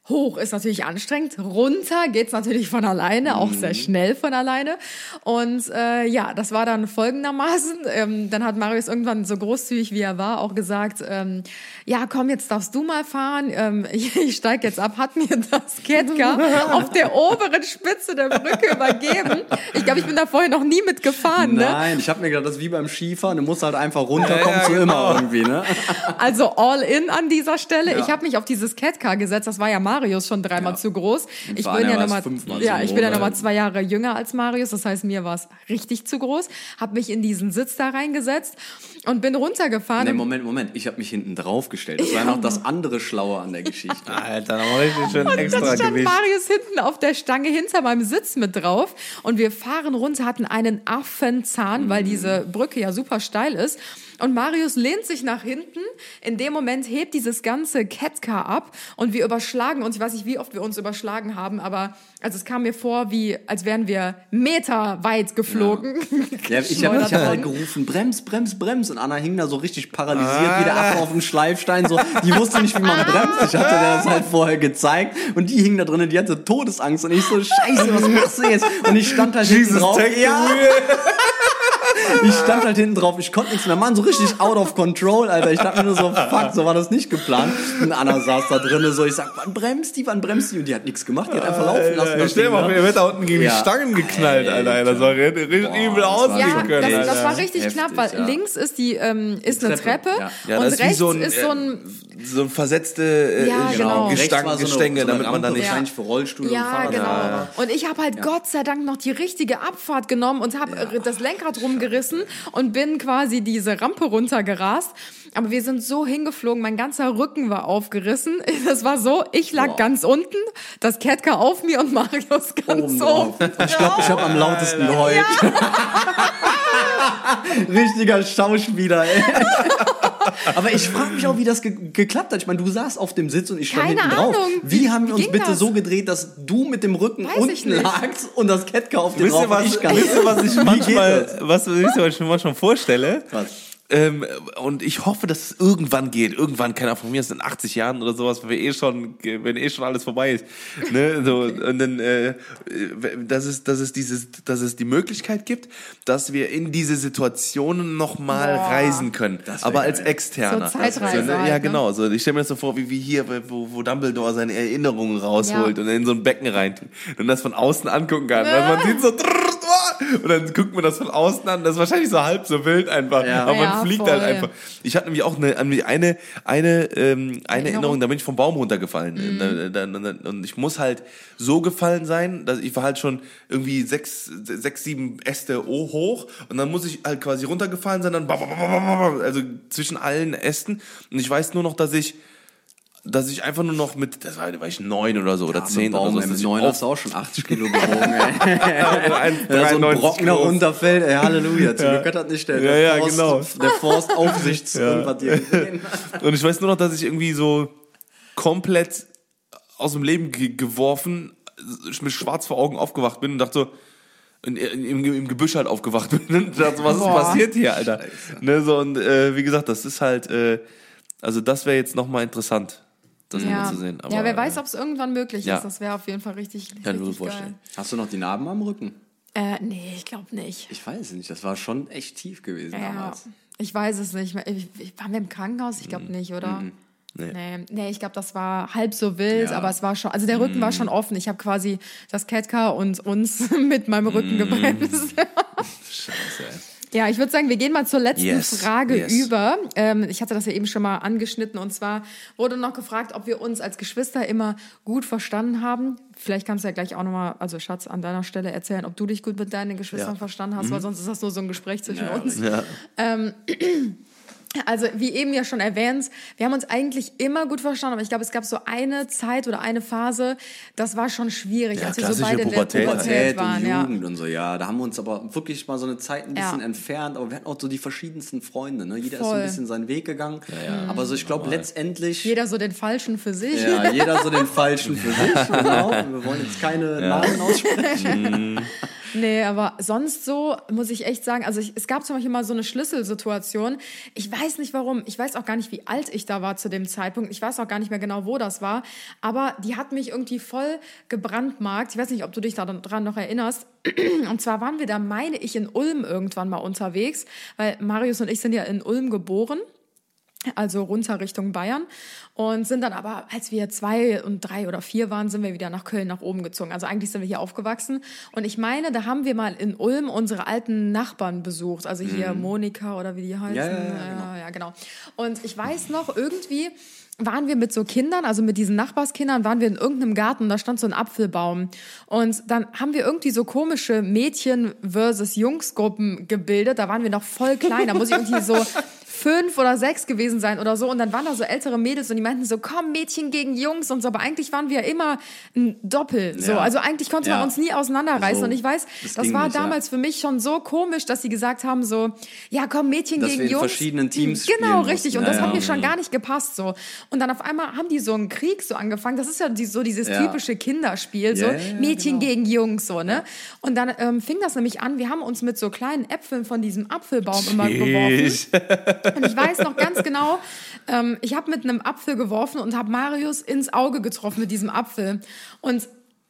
Hoch ist natürlich anstrengend, runter geht's natürlich von alleine, auch sehr schnell von alleine. Und äh, ja, das war dann folgendermaßen. Ähm, dann hat Marius irgendwann so großzügig wie er war auch gesagt, ähm, ja komm, jetzt darfst du mal fahren. Ähm, ich ich steig jetzt ab, hat mir das Catcar auf der oberen Spitze der Brücke übergeben. Ich glaube, ich bin da vorher noch nie mitgefahren. Ne? Nein, ich habe mir gedacht, das ist wie beim Skifahren. Du musst halt einfach runterkommen zu immer irgendwie, ne? Also all in an dieser Stelle. Ich habe mich auf dieses Catcar gesetzt. Das war ja Marius schon dreimal Ja. zu groß. Ich bin ja war nochmal, ja, ich bin ja groß, noch mal halt. zwei Jahre jünger als Marius. Das heißt, mir war es richtig zu groß. Habe mich in diesen Sitz da reingesetzt und bin runtergefahren. Nee, Moment, Moment. Ich habe mich hinten drauf gestellt. Das war ja noch das andere Schlaue an der Geschichte. Alter, da war richtig schön Und extra dann stand Gewicht. Marius hinten auf der Stange hinter meinem Sitz mit drauf. Und wir fahren runter, hatten einen Affenzahn, weil diese Brücke ja super steil ist. Und Marius lehnt sich nach hinten. In dem Moment hebt dieses ganze Catcar ab und wir überschlagen uns. Ich weiß nicht, wie oft wir uns überschlagen haben, aber also es kam mir vor, wie als wären wir Meter weit geflogen. Ja, ich habe hab halt gerufen, brems, brems, brems. Und Anna hing da so richtig paralysiert wie der Affe auf dem Schleifstein. So, die wusste nicht, wie man bremst. Ich hatte der das halt vorher gezeigt. Und die hing da drinnen, die hatte Todesangst. Und ich so, scheiße, was machst du jetzt? Und ich stand halt hinten drauf. Ja, ich stand halt hinten drauf. Ich konnte nichts mehr machen. So richtig out of control, Alter. Ich dachte mir nur so, fuck, so war das nicht geplant. Und Anna saß da drinnen so, ich sag, wann bremst die, wann bremst die? Und die hat nichts gemacht. Die hat einfach laufen lassen. das Stell mal vor, ihr werdet da unten gegen Ja. die Stangen geknallt, Alter. Das war richtig übel ausgehen Ja, können, das, das war richtig Heftig, knapp, weil ja. links ist die ähm, ist eine Treppe, Treppe ja. Ja, und das ist wie rechts so ein, ist so ein äh, so ein versetzte äh, Ja, äh, genau. War so eine- Gestänge, so eine damit man da nicht... wahrscheinlich für Rollstuhl und Ja, Fahrrad. genau. Und ich habe halt Gott sei Dank noch die richtige Abfahrt genommen und habe das Lenkrad rumgerissen und bin quasi diese Rampe runtergerast. Aber wir sind so hingeflogen, mein ganzer Rücken war aufgerissen. Das war so, ich lag Boah. ganz unten, das Catcar auf mir und Marius ganz Oben oben. drauf. Ich glaube, ich habe am lautesten geheult. Richtiger Schauspieler, ey. Aber ich frage mich auch, wie das ge geklappt hat. Ich meine, du saßt auf dem Sitz und ich stand Keine hinten drauf. Ahnung. Wie Wie- haben wir uns bitte das? so gedreht, dass du mit dem Rücken Weiß unten lagst und das Catcar auf dir Wisst ihr, drauf was, ich wisst ihr, was ich manchmal, was, was ich mir manchmal vorstelle? Was? Ähm, und ich hoffe, dass es irgendwann geht. Irgendwann, keine Ahnung, von mir ist in 80 Jahren oder sowas, wenn wir eh schon, wenn eh schon alles vorbei ist. Ne? So, und dann, äh, dass es, dass es dieses, dass es die Möglichkeit gibt, dass wir in diese Situationen nochmal Boah. reisen können. Aber als. Externer. So Zeitreise ne? halt, Ja, ne? genau. So, ich stelle mir das so vor, wie, wie hier, wo, wo Dumbledore seine Erinnerungen rausholt Ja. und in so ein Becken reintut und das von außen angucken kann. Also man sieht so, und dann guckt man das von außen an. Das ist wahrscheinlich so halb so wild einfach. Ja. Aber man Ja, fliegt voll. halt einfach. Ich hatte nämlich auch eine, an mich eine, eine, ähm, eine Erinnerung, da bin ich vom Baum runtergefallen. Mhm. Und ich muss halt so gefallen sein, dass ich war halt schon irgendwie sechs, sechs sieben Äste hoch und dann muss ich halt quasi runtergefallen sein, dann also zwischen allen Ästen. Und ich weiß nur noch, dass ich dass ich einfach nur noch mit, das war, da war ich neun oder so, oder zehn oder so. Baum, ey, dass mit neun hast du auch schon 80 Kilo gewogen, ey. da so ein 93 Brocken da groß. runterfällt, ey, Halleluja. Zum Glück hat das nicht der, Ja, der ja, Forst, genau. der Forstaufsichts gesehen. Und ich weiß nur noch, dass ich irgendwie so komplett aus dem Leben ge geworfen, mit schwarz vor Augen aufgewacht bin und dachte so, in, in, im, im Gebüsch halt aufgewacht bin und dachte, so, was ist Boah. passiert hier, Alter? Ne, so, und äh, wie gesagt, das ist halt, äh, also das wäre jetzt nochmal interessant, das Ja. nochmal zu sehen. Aber, ja, wer weiß, äh, ob es irgendwann möglich Ja. ist. Das wäre auf jeden Fall richtig, Kann ich mir richtig vorstellen. geil. Hast du noch die Narben am Rücken? Äh, nee, ich glaube nicht. Ich weiß es nicht, das war schon echt tief gewesen Ja, damals. ich weiß es nicht. Ich, ich, waren wir im Krankenhaus? Ich glaube nicht, oder? Nee. Nee, nee ich glaube, das war halb so wild, Ja. aber es war schon, also der Rücken war schon offen. Ich habe quasi das Catcar und uns mit meinem Rücken gebremst. Scheiße, ey. Ja, ich würde sagen, wir gehen mal zur letzten Yes, Frage yes. über. Ähm, ich hatte das ja eben schon mal angeschnitten und zwar wurde noch gefragt, ob wir uns als Geschwister immer gut verstanden haben. Vielleicht kannst du ja gleich auch nochmal, also Schatz, an deiner Stelle erzählen, ob du dich gut mit deinen Geschwistern Ja. verstanden hast, weil sonst ist das nur so ein Gespräch zwischen Ja, uns. Ja. Also wie eben ja schon erwähnt, wir haben uns eigentlich immer gut verstanden, aber ich glaube, es gab so eine Zeit oder eine Phase, das war schon schwierig, Ja, als wir so beide in der Pubertät. Pubertät Pubertät waren. und Ja. Jugend und so, ja. Da haben wir uns aber wirklich mal so eine Zeit ein bisschen Ja. entfernt, aber wir hatten auch so die verschiedensten Freunde, ne? Jeder ist so Voll. ein bisschen seinen Weg gegangen. Aber so, ich glaube, letztendlich. Jeder so den Falschen für sich. ja, jeder so den falschen für sich, genau. Wir wollen jetzt keine Namen aussprechen. Nee, aber sonst so muss ich echt sagen, also ich, es gab zum Beispiel mal so eine Schlüsselsituation. Ich weiß nicht warum, ich weiß auch gar nicht, wie alt ich da war zu dem Zeitpunkt. Ich weiß auch gar nicht mehr genau, wo das war. Aber die hat mich irgendwie voll gebrandmarkt. Ich weiß nicht, ob du dich daran noch erinnerst. Und zwar waren wir da, meine ich, in Ulm irgendwann mal unterwegs, weil Marius und ich sind ja in Ulm geboren also runter Richtung Bayern und sind dann aber, als wir zwei und drei oder vier waren, sind wir wieder nach Köln nach oben gezogen. Also eigentlich sind wir hier aufgewachsen und ich meine, da haben wir mal in Ulm unsere alten Nachbarn besucht, also hier Monika oder wie die heißen. Mhm. Ja, ja, ja, Äh, ja, genau. Und ich weiß noch irgendwie waren wir mit so Kindern, also mit diesen Nachbarskindern, waren wir in irgendeinem Garten, da stand so ein Apfelbaum. Und dann haben wir irgendwie so komische Mädchen versus Jungsgruppen gebildet. Da waren wir noch voll klein. Da muss ich irgendwie so fünf oder sechs gewesen sein oder so. Und dann waren da so ältere Mädels und die meinten so, komm, Mädchen gegen Jungs und so. Aber eigentlich waren wir ja immer ein Doppel. So. Ja. Also eigentlich konnte man Ja. uns nie auseinanderreißen. So. Und ich weiß, Das das, war nicht, ja. damals für mich schon so komisch, dass sie gesagt haben so, ja komm, Mädchen Dass gegen wir in Jungs. verschiedenen Teams Genau, richtig. Und Ja, das hat ja. mir schon gar nicht gepasst so. Und dann auf einmal haben die so einen Krieg so angefangen. Das ist ja die, so dieses Ja. typische Kinderspiel, so Ja, ja, ja, Mädchen genau. gegen Jungs so, ne? Und dann ähm, fing das nämlich an, wir haben uns mit so kleinen Äpfeln von diesem Apfelbaum immer geworfen. Und ich weiß noch ganz genau, ähm, ich habe mit einem Apfel geworfen und habe Marius ins Auge getroffen mit diesem Apfel. Und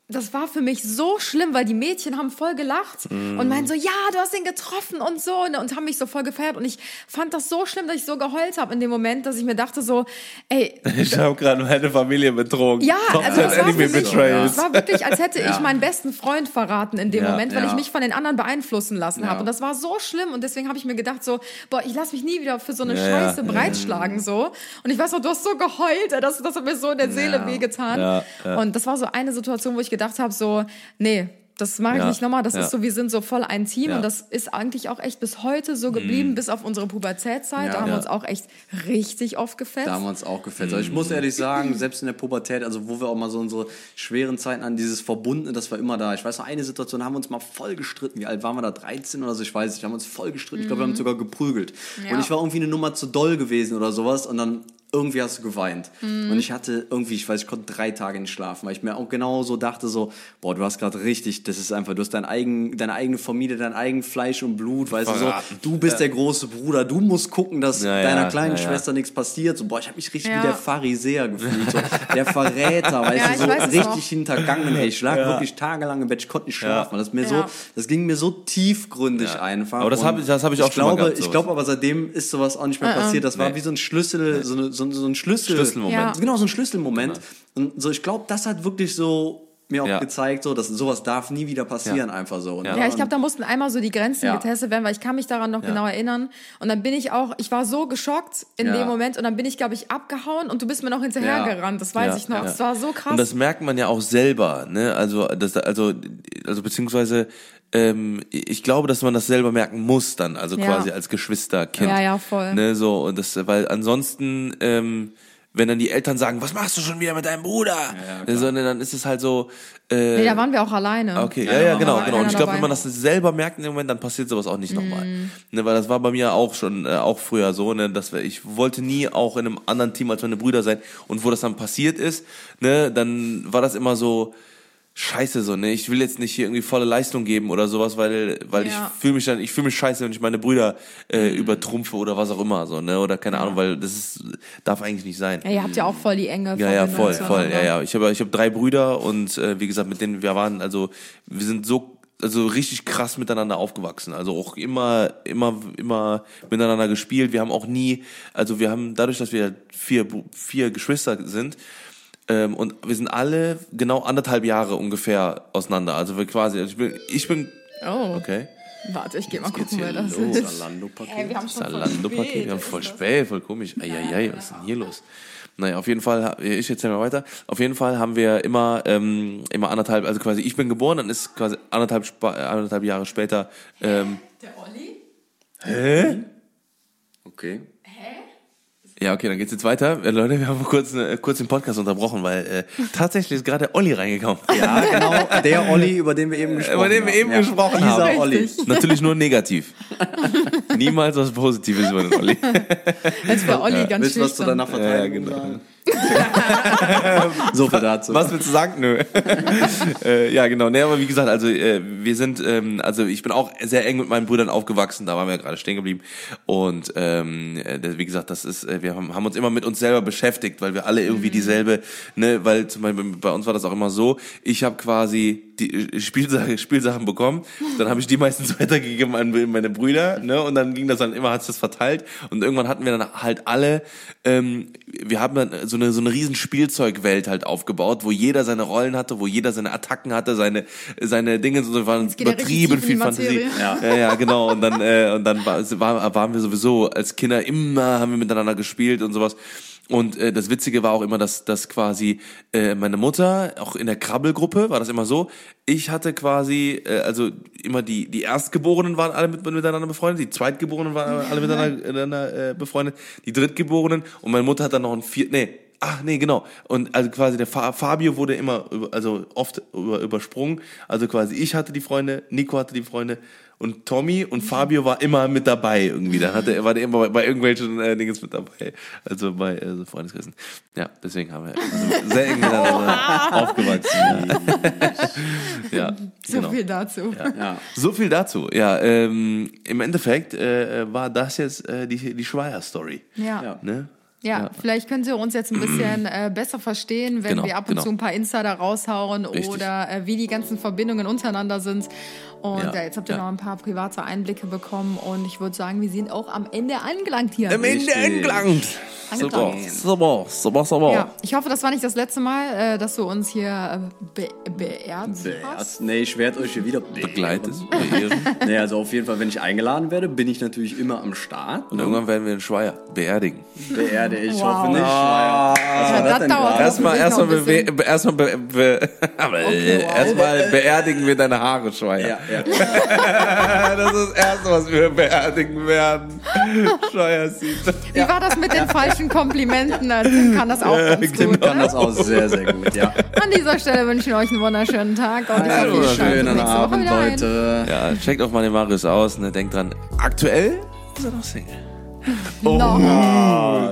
das war für mich so schlimm, weil die Mädchen haben voll gelacht und meinten so, ja, du hast ihn getroffen und so ne, und haben mich so voll gefeiert. Und ich fand das so schlimm, dass ich so geheult habe in dem Moment, dass ich mir dachte so, ey, Ich habe gerade meine Familie betrogen. ja, also das war, mich, das war wirklich, als hätte ich Ja. meinen besten Freund verraten in dem Ja, Moment, weil ja. ich mich von den anderen beeinflussen lassen Ja. habe. Und das war so schlimm und deswegen habe ich mir gedacht so, boah, ich lasse mich nie wieder für so eine Ja, ja. Scheiße breitschlagen so. Und ich weiß noch, du hast so geheult, das, das hat mir so in der Seele Ja. wehgetan. Ja, ja. Und das war so eine Situation, wo ich gedacht habe so, nee, das mache ich Ja, nicht nochmal. Das ja. ist so, wir sind so voll ein Team Ja. und das ist eigentlich auch echt bis heute so geblieben, bis auf unsere Pubertätzeit. Ja. da haben wir uns auch echt richtig oft gefetzt. Da haben wir uns auch gefällt. Also ich muss ehrlich sagen, selbst in der Pubertät, also wo wir auch mal so unsere schweren Zeiten an dieses Verbundene, das war immer da. Ich weiß noch, eine Situation haben wir uns mal voll gestritten. Wie alt waren wir da? 13 oder so? Ich weiß nicht. Wir haben uns voll gestritten. Ich glaube, wir haben uns sogar geprügelt. Ja. Und ich war irgendwie eine Nummer zu doll gewesen oder sowas. Und dann irgendwie hast du geweint. Mhm. Und ich hatte irgendwie, ich weiß, ich konnte drei Tage nicht schlafen, weil ich mir auch genau so dachte, so, boah, du hast gerade richtig, das ist einfach, du hast dein eigen, deine eigene Familie, dein eigen Fleisch und Blut, weißt du, so, Verraten. du bist der große Bruder, du musst gucken, dass Ja, deiner ja, kleinen ja, ja. Schwester nichts passiert. So, boah, ich habe mich richtig Ja. wie der Pharisäer gefühlt, so, der Verräter, weißt Ja, du, ich so weiß richtig hintergangen. Ey. Ich lag wirklich tagelang im Bett, ich konnte nicht schlafen. Das, mir so, Ja. das ging mir so tiefgründig Ja. einfach. Aber das Und hab ich- das ich auch ich schon mal glaube, gehabt, Ich glaube aber seitdem ist sowas auch nicht mehr passiert. Das war wie so ein Schlüssel, so, eine, so, so ein Schlüssel. Schlüsselmoment. Ja. Genau, so ein Schlüsselmoment. Und so, ich glaube, das hat wirklich so mir auch Ja. gezeigt, so, dass sowas darf nie wieder passieren, Ja. einfach so. Ne? Ja, ich glaube, da mussten einmal so die Grenzen Ja. getestet werden, weil ich kann mich daran noch Ja. genau erinnern. Und dann bin ich auch, ich war so geschockt in Ja. dem Moment und dann bin ich, glaube ich, abgehauen und du bist mir noch hinterhergerannt. Das weiß Ja, ich noch. ja. Das war so krass. Und das merkt man ja auch selber, ne? Also, das, also, also beziehungsweise, ähm, ich glaube, dass man das selber merken muss dann, also Ja. quasi als Geschwisterkind. Ja, ja, voll. Ne, so und das, weil ansonsten, ähm, wenn dann die Eltern sagen, was machst du schon wieder mit deinem Bruder? ne, so, ne, dann ist es halt so. Äh, nee, da waren wir auch alleine. Okay, ja, ja, war genau, genau. Und ich glaube, wenn man das selber merkt in dem Moment, dann passiert sowas auch nicht nochmal. Mhm. Ne, weil das war bei mir auch schon, äh, auch früher so, ne, dass wir, ich wollte nie auch in einem anderen Team als meine Brüder sein. Und wo das dann passiert ist, ne, dann war das immer so, scheiße so, ne, ich will jetzt nicht hier irgendwie volle Leistung geben oder sowas, weil, weil Ja. ich fühle mich dann, ich fühle mich scheiße, wenn ich meine Brüder äh, übertrumpfe oder was auch immer, so, ne, oder keine Ahnung, weil das ist, darf eigentlich nicht sein. Ja, ihr habt ja auch voll die enge Ja, ja, voll, voll, ja, ja. Ich habe ich hab drei Brüder und äh, wie gesagt, mit denen wir waren, also wir sind so also richtig krass miteinander aufgewachsen. Also auch immer, immer, immer miteinander gespielt. Wir haben auch nie, also wir haben dadurch, dass wir vier, vier Geschwister sind, ähm, und wir sind alle genau anderthalb Jahre ungefähr auseinander. Also wir quasi, also ich bin, ich bin, Oh, okay. warte, ich geh mal gucken, wer das los. ist. Zalando-Paket. Ey, wir haben schon spät. wir haben voll spät, voll komisch. Eieiei, was ist denn hier los? Naja, auf jeden Fall, ich erzähl mal weiter. Auf jeden Fall haben wir immer, ähm, immer anderthalb, also quasi ich bin geboren, dann ist quasi anderthalb, äh, anderthalb Jahre später, ähm, Der Olli? Okay. Ja, okay, dann geht's jetzt weiter. Äh, Leute, wir haben kurz, äh, kurz den Podcast unterbrochen, weil äh, tatsächlich ist gerade der Olli reingekommen. Ja, genau. Der Olli, über den wir eben gesprochen haben. Über den wir eben ja. gesprochen Dieser haben. Olli. Richtig. Natürlich nur negativ. Niemals was Positives über den Olli. Als wäre Olli ganz Willst du was zu deiner Verteidigung Ja, genau. sagen? so viel dazu. Was willst du sagen? Nö. äh, ja, genau. Nee, aber wie gesagt, also äh, wir sind, ähm, also ich bin auch sehr eng mit meinen Brüdern aufgewachsen, da waren wir gerade stehen geblieben. Und ähm, äh, wie gesagt, das ist, äh, wir haben, haben uns immer mit uns selber beschäftigt, weil wir alle irgendwie dieselbe, ne, weil zum Beispiel bei uns war das auch immer so, ich habe quasi die äh, Spielsachen, Spielsachen bekommen, dann habe ich die meistens weitergegeben an meine Brüder, ne, und dann ging das dann immer, hat das verteilt und irgendwann hatten wir dann halt alle, ähm, wir haben dann so eine so eine riesen Spielzeugwelt halt aufgebaut, wo jeder seine Rollen hatte, wo jeder seine Attacken hatte, seine seine Dinge, so waren übertrieben viel Fantasie. Ja. ja, ja, genau. Und dann äh, und dann war, war, waren wir sowieso als Kinder immer haben wir miteinander gespielt und sowas. Und äh, das Witzige war auch immer, dass, dass quasi äh, meine Mutter, auch in der Krabbelgruppe war das immer so, ich hatte quasi, äh, also immer die, die Erstgeborenen waren alle mit, miteinander befreundet, die Zweitgeborenen waren alle miteinander, miteinander äh, befreundet, die Drittgeborenen und meine Mutter hat dann noch ein vier, nee, Ach nee, genau. Und also quasi der Fa Fabio wurde immer, also oft über, übersprungen. Also quasi ich hatte die Freunde, Nico hatte die Freunde und Tommy und Fabio war immer mit dabei irgendwie. Dann hatte er war der immer bei, bei irgendwelchen äh, Dingens mit dabei. Also bei äh, so Freundeskreisen. Ja, deswegen haben wir also sehr eng miteinander aufgewachsen. Ja, So genau. viel dazu. Ja. So viel dazu. Ja, ähm, im Endeffekt äh, war das jetzt äh, die, die Schweier-Story. Ja. Ja. Ne? Ja, vielleicht können Sie uns jetzt ein bisschen äh, besser verstehen, wenn Genau, wir ab und genau. zu ein paar Insider raushauen Richtig. oder äh, wie die ganzen Verbindungen untereinander sind. Und Ja, ja, jetzt habt ihr ja. noch ein paar private Einblicke bekommen und ich würde sagen, wir sind auch am Ende angelangt hier. Am Ende angelangt. Super, super, super, super. Ja, ich hoffe, das war nicht das letzte Mal, äh, dass du uns hier äh, be beehrt hast. Nee, ich werde euch hier wieder Begleitet, beehren. Nee, also auf jeden Fall, wenn ich eingeladen werde, bin ich natürlich immer am Start. Und irgendwann werden wir den Schweier beerdigen. Beerde, ich Wow. hoffe nicht. Schweier. Was Ja, war das denn dauert gerade? Erstmal, bisschen. be, be, erstmal, be, be, aber, äh, wow. erstmal beerdigen wir deine Haare, Schweier. Ja, ja. Das ist das Erste, was wir beerdigen werden. Schweier sieht. Wie war das mit den falschen Komplimenten? Äh, Tim kann das auch ganz genau. gut. Kann Ne? das auch sehr, sehr gut, ja. An dieser Stelle wünschen wir euch einen wunderschönen Tag und ich ihr wunderschönen Abend. Leute. Ja, checkt auch mal den Marius aus, ne? Denkt dran, aktuell ist er noch Single. Noch.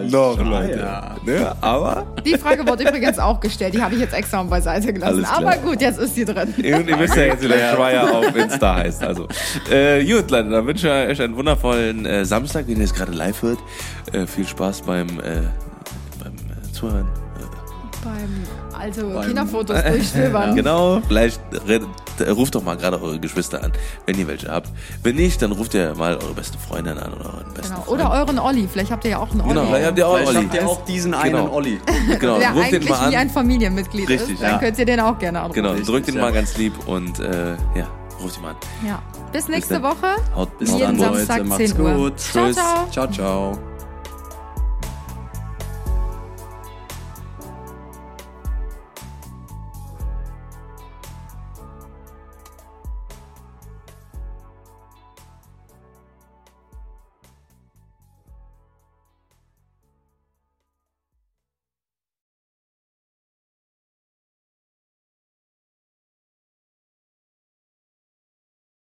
Noch, Schweier. Ne? Aber, Die Frage wurde übrigens auch gestellt, die habe ich jetzt extra mal beiseite gelassen. Aber gut, jetzt ist sie drin. und ihr wisst ja jetzt, wie der Schweier auf Insta heißt. Also, äh, gut, Leute, dann wünsche ich euch einen wundervollen äh, Samstag, wenn ihr es gerade live hört. Äh, viel Spaß beim, äh, beim äh, Zuhören. Beim, also Beim- Kinderfotos durchstöbern. Genau, vielleicht redet, äh, ruft doch mal gerade eure Geschwister an, wenn ihr welche habt. Wenn nicht, dann ruft ihr mal eure beste Freundin an oder euren besten Genau. Oder euren Olli. Vielleicht habt ihr ja auch einen Olli. Genau, vielleicht habt ihr auch Vielleicht Olli. habt ihr auch diesen einen Genau. Olli. Genau, der ruft den eigentlich mal wie an. ein Familienmitglied Richtig, ist. Dann ja. könnt ihr den auch gerne anrufen. Genau, Richtig, drückt ihn ja. mal ganz lieb und äh, ja, ruft ihn mal an. Ja. Bis nächste dann. Woche. Haut Bis haut Jeden dann, an. Samstag Leute. Macht's 10 Uhr. gut. Ciao, Tschüss. ciao. Ciao, ciao.